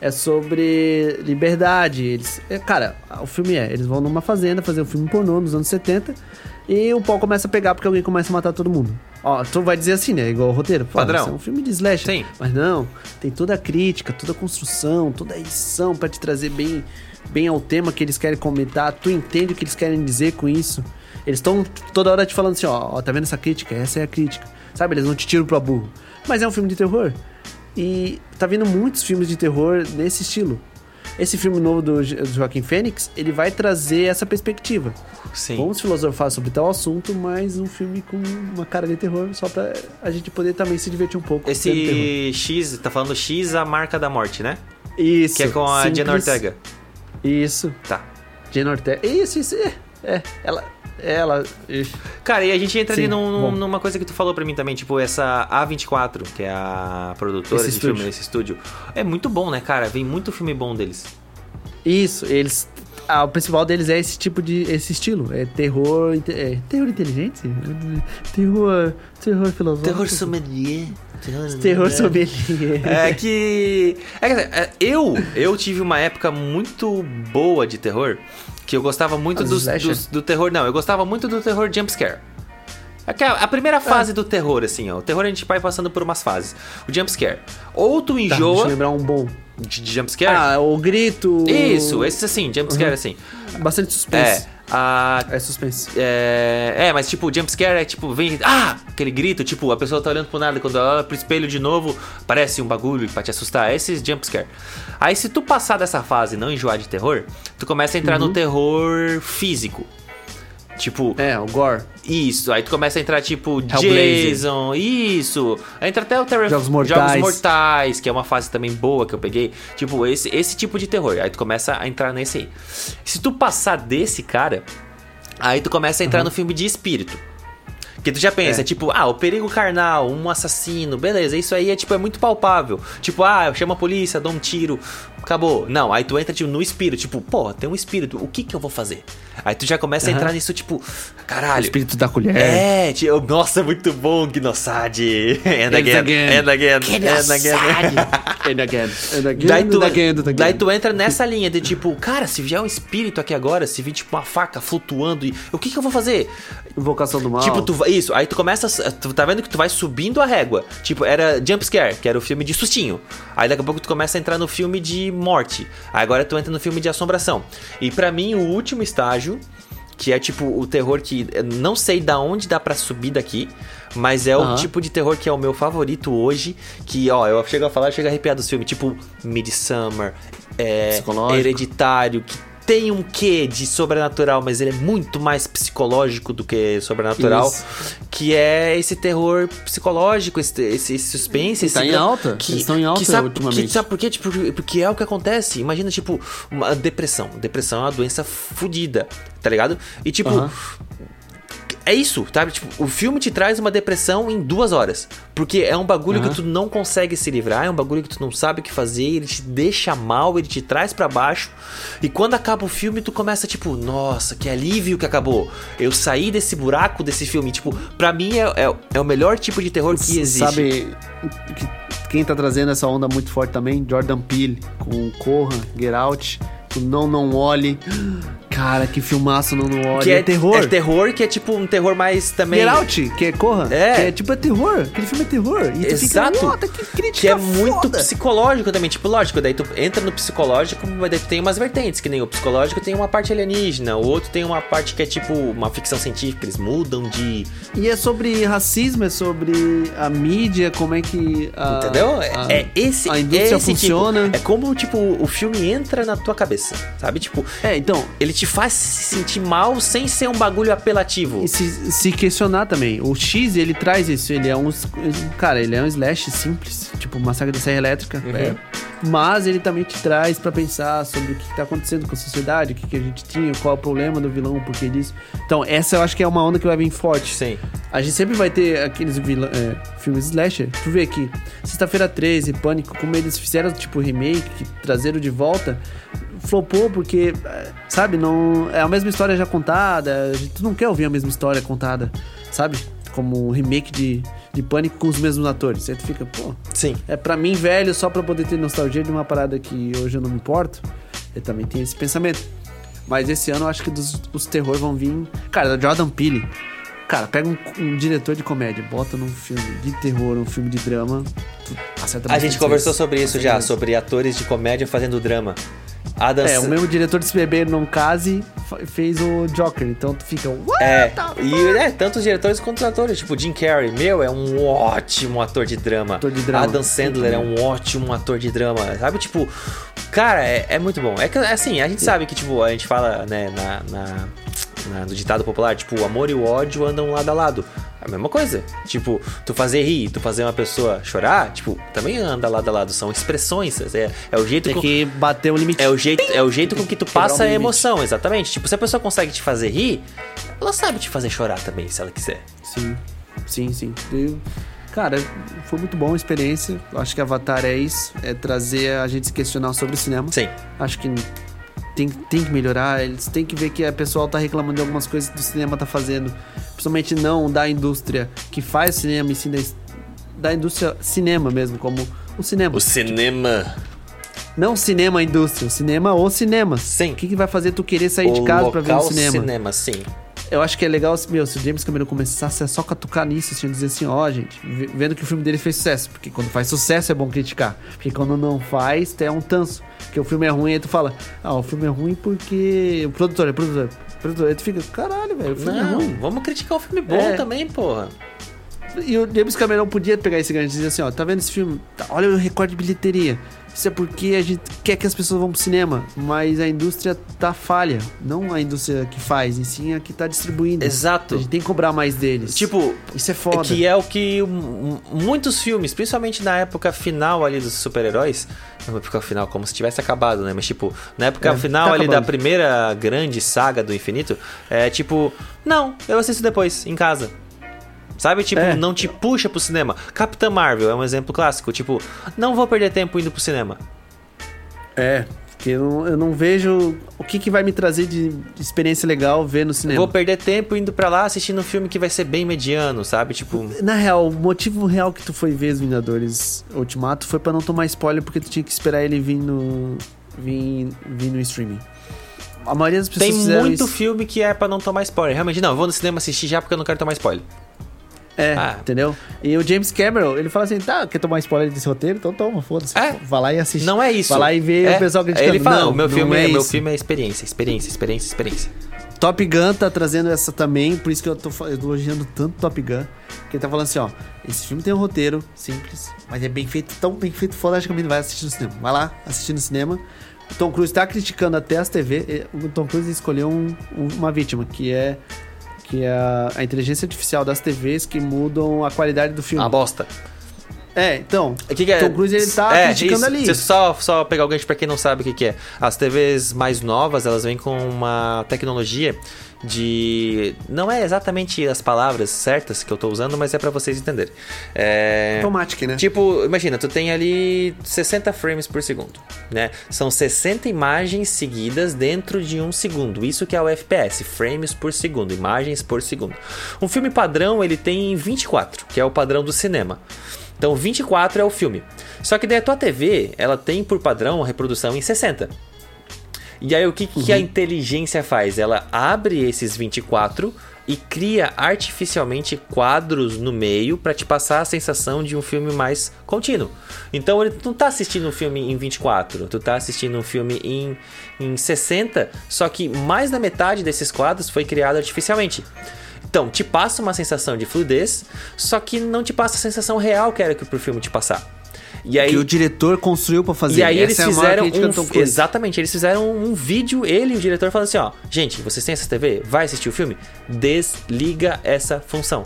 É sobre liberdade. Eles, é, cara, o filme é: eles vão numa fazenda fazer um filme pornô nos anos 70 e o pau começa a pegar porque alguém começa a matar todo mundo. Ó, tu vai dizer assim, né? Igual o roteiro. Pô, Padrão. é um filme de slasher. Sim. Mas não, tem toda a crítica, toda a construção, toda a edição pra te trazer bem, bem ao tema que eles querem comentar. Tu entende o que eles querem dizer com isso. Eles estão toda hora te falando assim, ó, ó, tá vendo essa crítica? Essa é a crítica. Sabe, eles não te tiram pro burro. Mas é um filme de terror. E tá vindo muitos filmes de terror nesse estilo. Esse filme novo do, do Joaquim Fênix, ele vai trazer essa perspectiva. Sim. Vamos filosofar sobre tal assunto, mas um filme com uma cara de terror, só pra a gente poder também se divertir um pouco. Esse X, tá falando X, a marca da morte, né? Isso. Que é com a simples. Jenna Ortega. Isso. Tá. Jenna Ortega. Isso, isso. É. é ela. Ela. Cara, e a gente entra ali Sim, num- bom. numa coisa que tu falou pra mim também, tipo, essa A24, que é a produtora Esse de estúdio. filme desse estúdio. É muito bom, né, cara? Vem muito filme bom deles. Isso, eles. ah, o principal deles é esse tipo de. esse estilo. É terror. É, terror inteligente? Terror. Terror filosófico. sommelier. Terror sommelier. É que. É, dizer, é, eu, eu tive uma época muito boa de terror. Que eu gostava muito Os dos, dos- do terror. Não, eu gostava muito do terror jumpscare. É a, primeira fase do terror, assim, ó. O terror a gente vai passando por umas fases. O jumpscare. Ou tu Tá, deixa eu enjoa lembrar um bom. De, de jumpscare. Ah, o grito. Isso, esses assim, jumpscare Uhum. assim. Bastante É. suspense. A É, suspense. é, é, mas tipo, jumpscare é tipo, vem. Ah! Aquele grito, tipo, a pessoa tá olhando pro nada, quando ela olha pro espelho de novo, parece um bagulho pra te assustar. Esses jumpscare. Aí, se tu passar dessa fase e não enjoar de terror, tu começa a entrar no terror físico. Tipo, É, o Gore. isso. Aí tu começa a entrar, tipo, Hellblazer. Jason, isso. Entra até o terror Jogos Mortais. Mortais, que é uma fase também boa que eu peguei. Tipo, esse, esse tipo de terror. Aí tu começa a entrar nesse aí. Se tu passar desse cara, aí tu começa a entrar no filme de espírito. Que tu já pensa, É. tipo, ah, o perigo carnal, um assassino, beleza, isso aí é tipo, é muito palpável. Tipo, ah, eu chamo a polícia, dou um tiro, acabou. Não, aí tu entra tipo, no espírito, tipo, pô, tem um espírito, o que que eu vou fazer? Aí tu já começa a Aham. entrar nisso, tipo, O caralho. espírito da colher. É, tio, nossa, muito bom, Gnossade. And again, again. and again, and again. And again, and again, Daí tu, and again, and again. daí tu entra nessa linha de tipo, cara, se vier um espírito aqui agora, se vir tipo uma faca flutuando, e o que que eu vou fazer? Invocação do mal. Tipo, tu isso, aí tu começa, a- tu tá vendo que tu vai subindo a régua. Tipo, era Jump Scare, que era o filme de sustinho. Aí daqui a pouco tu começa a entrar no filme de morte. Agora tu entra no filme de assombração. E pra mim o último estágio, que é tipo o terror que eu não sei da onde dá pra subir daqui, mas é o Aham. tipo de terror que é o meu favorito hoje, que ó, eu chego a falar, chego a arrepiar dos filmes, tipo Midsummer, é. Hereditário, que tem um quê de sobrenatural, mas ele é muito mais psicológico do que sobrenatural. Isso. Que é esse terror psicológico, esse, esse, esse suspense. tá esse em alta. Que, Eles estão em alta que sabe, ultimamente. Que, sabe por quê? Tipo, porque é o que acontece. Imagina, tipo, uma depressão. Depressão é uma doença fodida, tá ligado? E, tipo, Aham. É isso, sabe? Tipo, o filme te traz uma depressão em duas horas. Porque é um bagulho Aham. que tu não consegue se livrar, é um bagulho que tu não sabe o que fazer, ele te deixa mal, ele te traz pra baixo. E quando acaba o filme, tu começa, tipo, nossa, que alívio que acabou. Eu saí desse buraco desse filme. Tipo, pra mim é, é, é o melhor tipo de terror que existe. Sabe que- quem tá trazendo essa onda muito forte também? Jordan Peele, com Corra, Get Out, com Não Não Olhe. Cara, que filmaço Não Não Olhe. que é, terror. É terror, que é tipo um terror mais também. Get Out, que é Corra. É. Que é tipo é terror. Aquele filme é terror. E Exato. fica, "What? que crítica Que é muito foda." psicológico também. Tipo, lógico, daí tu entra no psicológico, mas daí tu tem umas vertentes, que nem o psicológico tem uma parte alienígena, o outro tem uma parte que é tipo uma ficção científica, eles mudam de. E é sobre racismo, é sobre a mídia, como é que. A, Entendeu? a- é esse. a indústria é esse funciona. Tipo, é como, tipo, o filme entra na tua cabeça, sabe? Tipo, É, então, ele te faz se sentir mal sem ser um bagulho apelativo. E se, se questionar também. O X, ele traz isso. Ele é um. Cara, ele é um slash simples. Tipo, Massacre da Serra Elétrica. Uhum. é. Mas ele também te traz pra pensar sobre o que, que tá acontecendo com a sociedade, o que, que a gente tinha, qual é o problema do vilão, o porquê disso. Então, essa eu acho que é uma onda que vai vir forte. Sim. A gente sempre vai ter aqueles vilã, é, filmes slasher. Tu vê que Sexta-feira 13, Pânico, como eles fizeram tipo remake, que trazeram de volta, flopou porque, é, sabe, não é a mesma história já contada. A gente não quer ouvir a mesma história contada, sabe? Como um remake de, de Pânico com os mesmos atores. Aí tu fica, pô, Sim. é pra mim velho só pra poder ter nostalgia de uma parada que hoje eu não me importo. Eu também tenho esse pensamento. Mas esse ano eu acho que dos, os terror vão vir. Cara, da Jordan Peele. Cara, pega um, um diretor de comédia, bota num filme de terror, um filme de drama. acerta A gente conversou vezes. sobre isso já, sobre atores de comédia fazendo drama. Adam É, o mesmo diretor desse bebê não case fez o Joker, então tu fica. É, e é, tanto os diretores quanto os atores. Tipo, Jim Carrey, meu, é um ótimo ator de drama. Ator de drama. Adam Sandler é um ótimo ator de drama. Sabe, tipo, cara, é, é muito bom. É que, assim, a gente sabe que, tipo, a gente fala, né, na, na, na- no ditado popular, tipo, o amor e o ódio andam lado a lado. É a mesma coisa. Tipo, tu fazer rir, tu fazer uma pessoa chorar, tipo, também anda lado a lado. São expressões. É, é o jeito Tem com- que bater o limite. é o jeito, é o jeito com que tu passa a emoção, exatamente. Tipo, se a pessoa consegue te fazer rir, ela sabe te fazer chorar também, se ela quiser. Sim, sim, sim. Eu- cara, foi muito bom a experiência. Acho que Avatar é isso, é trazer a gente se questionar sobre o cinema. Sim. Acho que tem, tem que melhorar, eles têm que ver que a pessoal tá reclamando de algumas coisas que o cinema tá fazendo. Principalmente não da indústria que faz cinema, e sim da, da indústria cinema mesmo, como o cinema. cinema. Não cinema indústria, o cinema ou cinema. Sim. O que, que vai fazer tu querer sair de casa pra ver um local cinema? sim. Eu acho que é legal, meu, se o James Cameron começasse a só catucar nisso, assim, dizer assim, ó, gente, v- vendo que o filme dele fez sucesso. Porque quando faz sucesso é bom criticar. Porque quando não faz, é um tanso. Porque o filme é ruim, aí tu fala, ah, o filme é ruim porque. O produtor, é produtor. o Produtor, aí tu fica, caralho, velho, o filme é Não, ruim. vamos criticar o filme bom É. também, porra. E o James Cameron podia pegar esse gancho e dizer assim, ó, tá vendo esse filme? Tá, olha o recorde de bilheteria. Isso é porque a gente quer que as pessoas vão pro cinema, mas a indústria tá falha. Não a indústria que faz, e sim a que tá distribuindo. Exato. A gente tem que cobrar mais deles. Tipo, isso é foda. que é o que muitos filmes, principalmente na época final ali dos super-heróis, na época final, como se tivesse acabado, né? Mas tipo, na época É, final tá ali da acabando. primeira grande saga do infinito, é tipo, não, eu assisto depois, em casa. Sabe? Tipo, É. não te puxa pro cinema. Capitã Marvel é um exemplo clássico. Tipo, não vou perder tempo indo pro cinema. É. Porque eu não, eu não vejo o que, que vai me trazer de, experiência legal ver no cinema. Vou perder tempo indo pra lá assistindo um filme que vai ser bem mediano, sabe? Tipo. Na real, o motivo real que tu foi ver os Vingadores Ultimato foi pra não tomar spoiler, porque tu tinha que esperar ele vir no. vir, vir no streaming. A maioria das pessoas Tem muito isso. filme que é pra não tomar spoiler. Realmente, não, eu vou no cinema assistir já porque eu não quero tomar spoiler. É, Ah. entendeu? E o James Cameron, ele fala assim: tá, quer tomar spoiler desse roteiro? Então toma, foda-se. É. Vai lá e assiste. Não é isso. Vai lá e vê É, o pessoal criticando. Ele fala, não, meu não filme é é, meu filme é experiência, experiência, experiência, experiência. Top Gun tá trazendo essa também, por isso que eu tô elogiando tanto Top Gun. Que ele tá falando assim, ó, esse filme tem um roteiro simples, mas é bem feito, tão bem feito, fodasticamente, vai assistir no cinema. Vai lá, assistir no cinema. O Tom Cruise tá criticando até as TV, o Tom Cruise escolheu um- um- uma vítima, que é que é a, a inteligência artificial das TVs que mudam a qualidade do filme. A bosta. É, então, O que que é? Tom Cruise ele tá É, criticando isso. ali. Só, só pegar o gancho pra quem não sabe o que, que é. As TVs mais novas, elas vêm com uma tecnologia de. Não é exatamente as palavras certas que eu tô usando, mas é pra vocês entenderem. É. Automatic, né? Tipo, imagina, tu tem ali 60 frames por segundo, né? São 60 imagens seguidas dentro de um segundo. Isso que é o FPS, frames por segundo, imagens por segundo. Um filme padrão, ele tem 24, que é o padrão do cinema. Então, 24 é o filme. Só que daí a tua TV, ela tem por padrão a reprodução em 60. E aí o que, que a inteligência faz? Ela abre esses 24 e cria artificialmente quadros no meio para te passar a sensação de um filme mais contínuo. Então ele tu não tá assistindo um filme em 24, tu tá assistindo um filme em, em 60, só que mais da metade desses quadros foi criado artificialmente. Então, te passa uma sensação de fluidez, só que não te passa a sensação real que era que pro filme te passar. E aí, que o diretor construiu pra fazer. e aí eles Essa é a maior fizeram um, exatamente, eles fizeram um vídeo, ele e o diretor falando assim, ó, gente, vocês têm essa TV, vai assistir o filme, desliga essa função.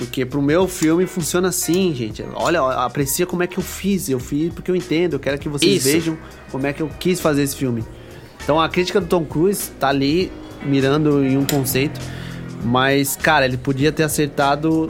Porque pro meu filme funciona assim, gente. Olha, aprecia como é que eu fiz. Eu fiz porque eu entendo. Eu quero que vocês Isso. vejam como é que eu quis fazer esse filme. Então a crítica do Tom Cruise tá ali mirando em um conceito. Mas, cara, ele podia ter acertado.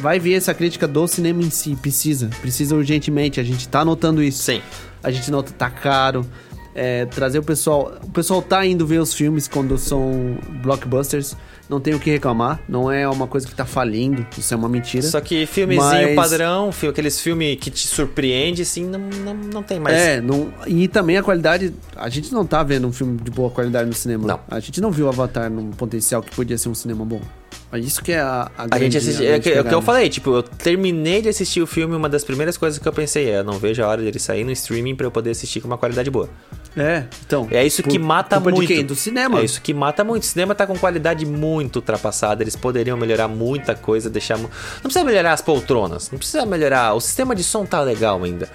Vai vir essa crítica do cinema em si. Precisa. Precisa urgentemente. A gente tá notando isso. Sim. A gente nota tá caro. É, trazer o pessoal. O pessoal tá indo ver os filmes quando são blockbusters. Não tem o que reclamar. Não é uma coisa que tá falindo. Isso é uma mentira. Só que filmezinho Mas- padrão, aqueles filmes que te surpreende, assim, não, não, não tem mais. É, não, e também a qualidade. A gente não tá vendo um filme de boa qualidade no cinema. Não. A gente não viu Avatar num potencial que podia ser um cinema bom. É Isso que é a, a A grande, gente assistiu, a é, que- é o que eu falei, tipo, eu terminei de assistir o filme, uma das primeiras coisas que eu pensei é, eu não vejo a hora dele sair no streaming pra eu poder assistir com uma qualidade boa. É, então. É isso que por mata culpa muito. de quem? Do cinema. É isso que mata muito. O cinema tá com qualidade muito ultrapassada. Eles poderiam melhorar muita coisa, deixar. Não precisa melhorar as poltronas. Não precisa melhorar. O sistema de som tá legal ainda.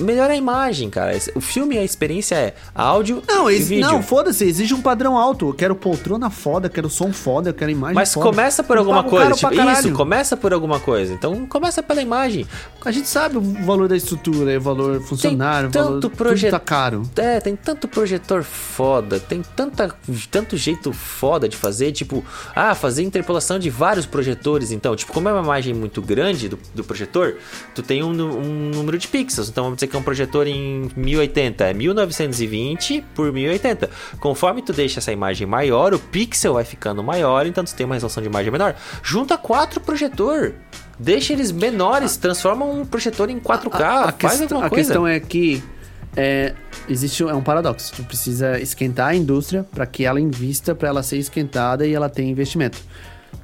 Melhora a imagem, cara. O filme, a experiência é áudio Não, e vídeo. não, foda-se, exige um padrão alto. Eu quero poltrona foda, quero som foda, eu quero imagem Mas foda. começa por Eu alguma coisa. Tipo, isso, começa por alguma coisa. Então começa pela imagem. A gente sabe o valor da estrutura, o valor funcionário, o valor. tanto Tudo projeto- tá caro. É, tem tanto projetor foda, tem tanta, tanto jeito foda de fazer, tipo, ah, fazer interpolação de vários projetores, então, tipo, como é uma imagem muito grande do, do projetor, tu tem um, um número de pixels, então vamos dizer que é um projetor em 1080, é 1920 por 1080. Conforme tu deixa essa imagem maior, o pixel vai ficando maior, então tu tem uma resolução de imagem menor. Junta quatro projetor. Deixa eles menores, transforma um projetor em 4K, a, a faz questão, alguma a coisa. questão é que é, existe é um paradoxo. Tu precisa esquentar a indústria para que ela invista, para ela ser esquentada e ela tenha investimento.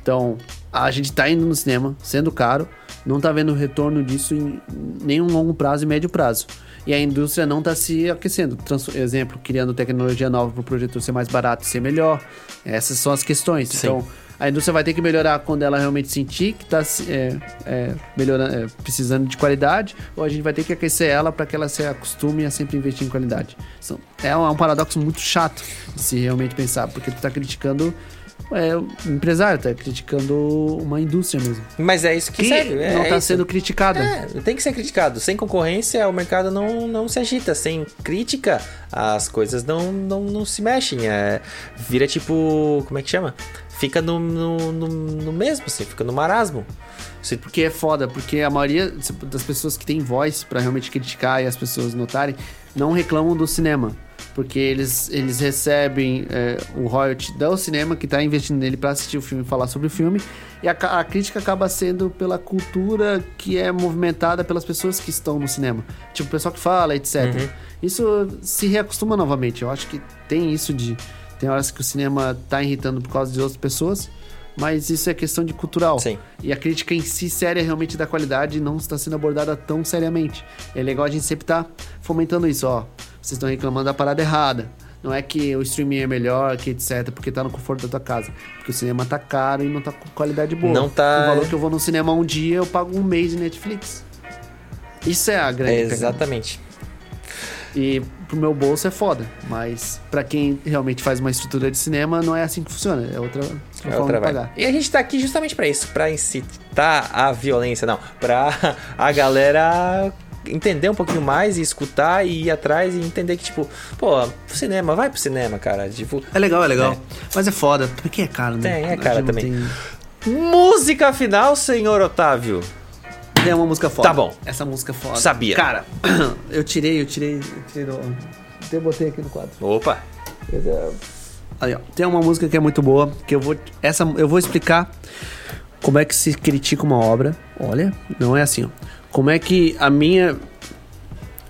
Então, a gente tá indo no cinema, sendo caro, não tá vendo retorno disso em nenhum longo prazo e médio prazo. E a indústria não tá se aquecendo. Trans- exemplo, criando tecnologia nova para o projetor ser mais barato e ser melhor. Essas são as questões. Sim. Então, a indústria vai ter que melhorar quando ela realmente sentir que está é, é, melhorando, é, precisando de qualidade, ou a gente vai ter que aquecer ela para que ela se acostume a sempre investir em qualidade. Então, é um, paradoxo muito chato se realmente pensar, porque tu está criticando É, o empresário tá criticando uma indústria mesmo. Mas é isso que, Que serve. É, não é tá isso. sendo criticada. É, tem que ser criticado. Sem concorrência, o mercado não, não se agita. Sem crítica, as coisas não, não, não se mexem. É, vira tipo. Como é que chama? Fica no, no, no, no mesmo, assim, fica no marasmo. Se- Porque é foda, porque a maioria das pessoas que tem voz pra realmente criticar e as pessoas notarem, não reclamam do cinema. Porque eles, eles recebem é, o royalty do cinema que tá investindo nele pra assistir o filme e falar sobre o filme. E a, a crítica acaba sendo pela cultura que é movimentada pelas pessoas que estão no cinema. Tipo, o pessoal que fala, etc. Isso se reacostuma novamente. Eu acho que tem isso de. Tem horas que o cinema tá irritando por causa de outras pessoas. Mas isso é questão de cultural. Sim. E a crítica em si séria realmente da qualidade não está sendo abordada tão seriamente. É legal a gente sempre estar fomentando isso, ó. Vocês estão reclamando da parada errada. Não é que o streaming é melhor, que etc, porque tá no conforto da tua casa. Porque o cinema tá caro e não tá com qualidade boa. Não tá- O valor que eu vou no cinema um dia, eu pago um mês de Netflix. Isso é a grande É, pegada. exatamente. E pro meu bolso é foda. Mas pra quem realmente faz uma estrutura de cinema, não é assim que funciona. É outra, É forma outra de pagar. E a gente tá aqui justamente pra isso, pra incitar a violência, não, pra a galera entender um pouquinho mais e escutar e ir atrás e entender que, tipo, pô, cinema, vai pro cinema, cara. Tipo, É legal, é legal. É. Mas é foda, porque é caro, né? Tem, é caro também. Tem... música final, senhor Otávio. É uma música foda. Tá bom. Essa música é foda. Sabia. Cara, eu tirei, eu tirei, eu tirei do... Eu botei aqui no quadro. Opa, Aí, ó. Tem uma música que é muito boa, que eu vou... Essa, eu vou explicar como é que se critica uma obra. Olha, não é assim, ó. Como é que a minha...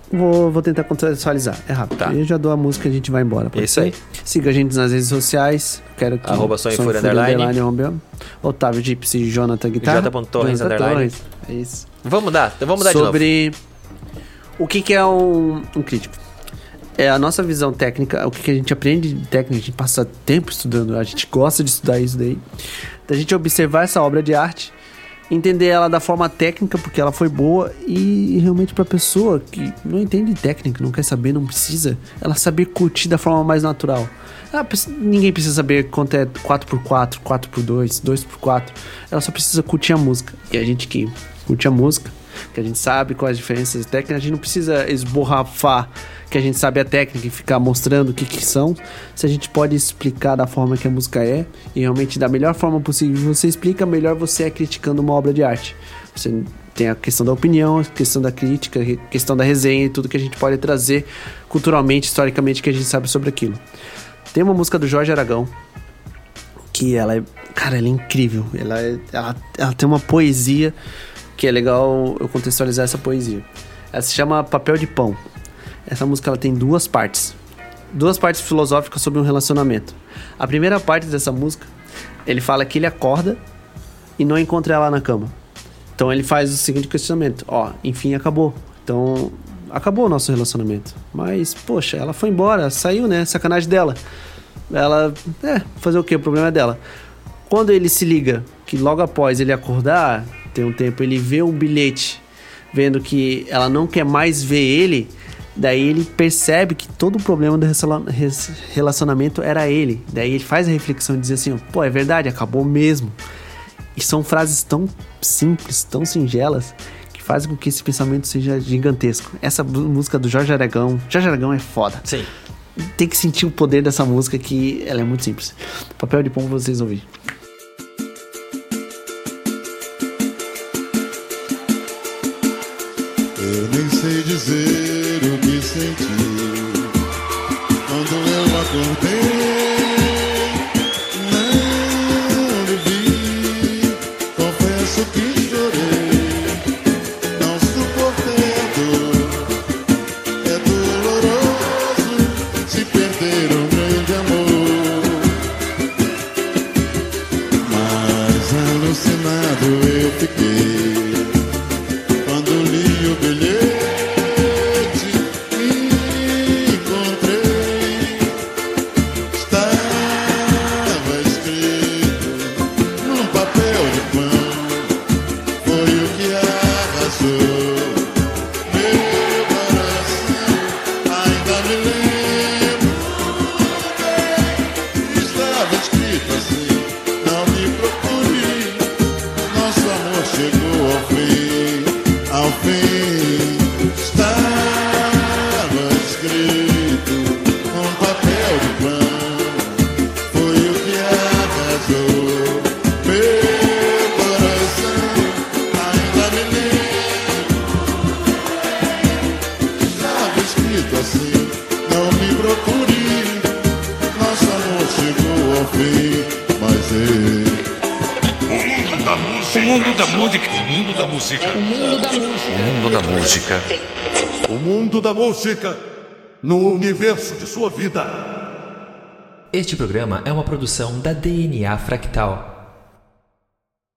Vou, vou tentar contextualizar. É rápido. Tá. Eu já dou a música e a gente vai embora. pode Isso aí. Siga a gente nas redes sociais. Quero que... Arroba Sonho Fúria underline. arroba- Otávio Gypsy, Jonathan Guitarra. J. Torres, Jonathan underline. Torres. É isso. vamos mudar, vamos mudar de novo. sobre o que, que é um, um crítico. É a nossa visão técnica, o que a gente aprende de técnica, a gente passa tempo estudando, a gente gosta de estudar isso daí. Da gente observar essa obra de arte, entender ela da forma técnica, porque ela foi boa, e realmente pra pessoa que não entende técnica, não quer saber, não precisa, ela saber curtir da forma mais natural. Ela ninguém precisa saber quanto é 4x4, 4x2, 2x4. Ela só precisa curtir a música. E a gente que curte a música, que a gente sabe quais as diferenças técnicas, a gente não precisa esborrafar que a gente sabe a técnica e ficar mostrando o que, que são. Se a gente pode explicar da forma que a música é e realmente da melhor forma possível você explica, melhor você é criticando uma obra de arte. Você tem a questão da opinião, a questão da crítica, a questão da resenha e tudo que a gente pode trazer culturalmente, historicamente, que a gente sabe sobre aquilo. Tem uma música do Jorge Aragão que ela é, cara, ela é incrível. Ela, é- ela, ela tem uma poesia que é legal eu contextualizar essa poesia. Ela se chama Papel de Pão. Essa música ela tem duas partes. Duas partes filosóficas sobre um relacionamento. A primeira parte dessa música, ele fala que ele acorda e não encontra ela na cama. Então ele faz o seguinte questionamento: ó, enfim, acabou. Então, acabou o nosso relacionamento. Mas, poxa, ela foi embora, saiu, né? Sacanagem dela. Ela, é, fazer o quê? O problema é dela. Quando ele se liga que logo após ele acordar, tem um tempo, ele vê um bilhete vendo que ela não quer mais ver ele, daí ele percebe que todo o problema do relacionamento era ele. Daí ele faz a reflexão e diz assim: pô, é verdade, acabou mesmo. E são frases tão simples, tão singelas, que fazem com que esse pensamento seja gigantesco. Essa música do Jorge Aragão, Jorge Aragão é foda. Sim. Tem que sentir o poder dessa música que ela é muito simples. Papel de pão vocês ouvir. Nem sei música no universo de sua vida. Este programa é uma produção da DNA Fractal.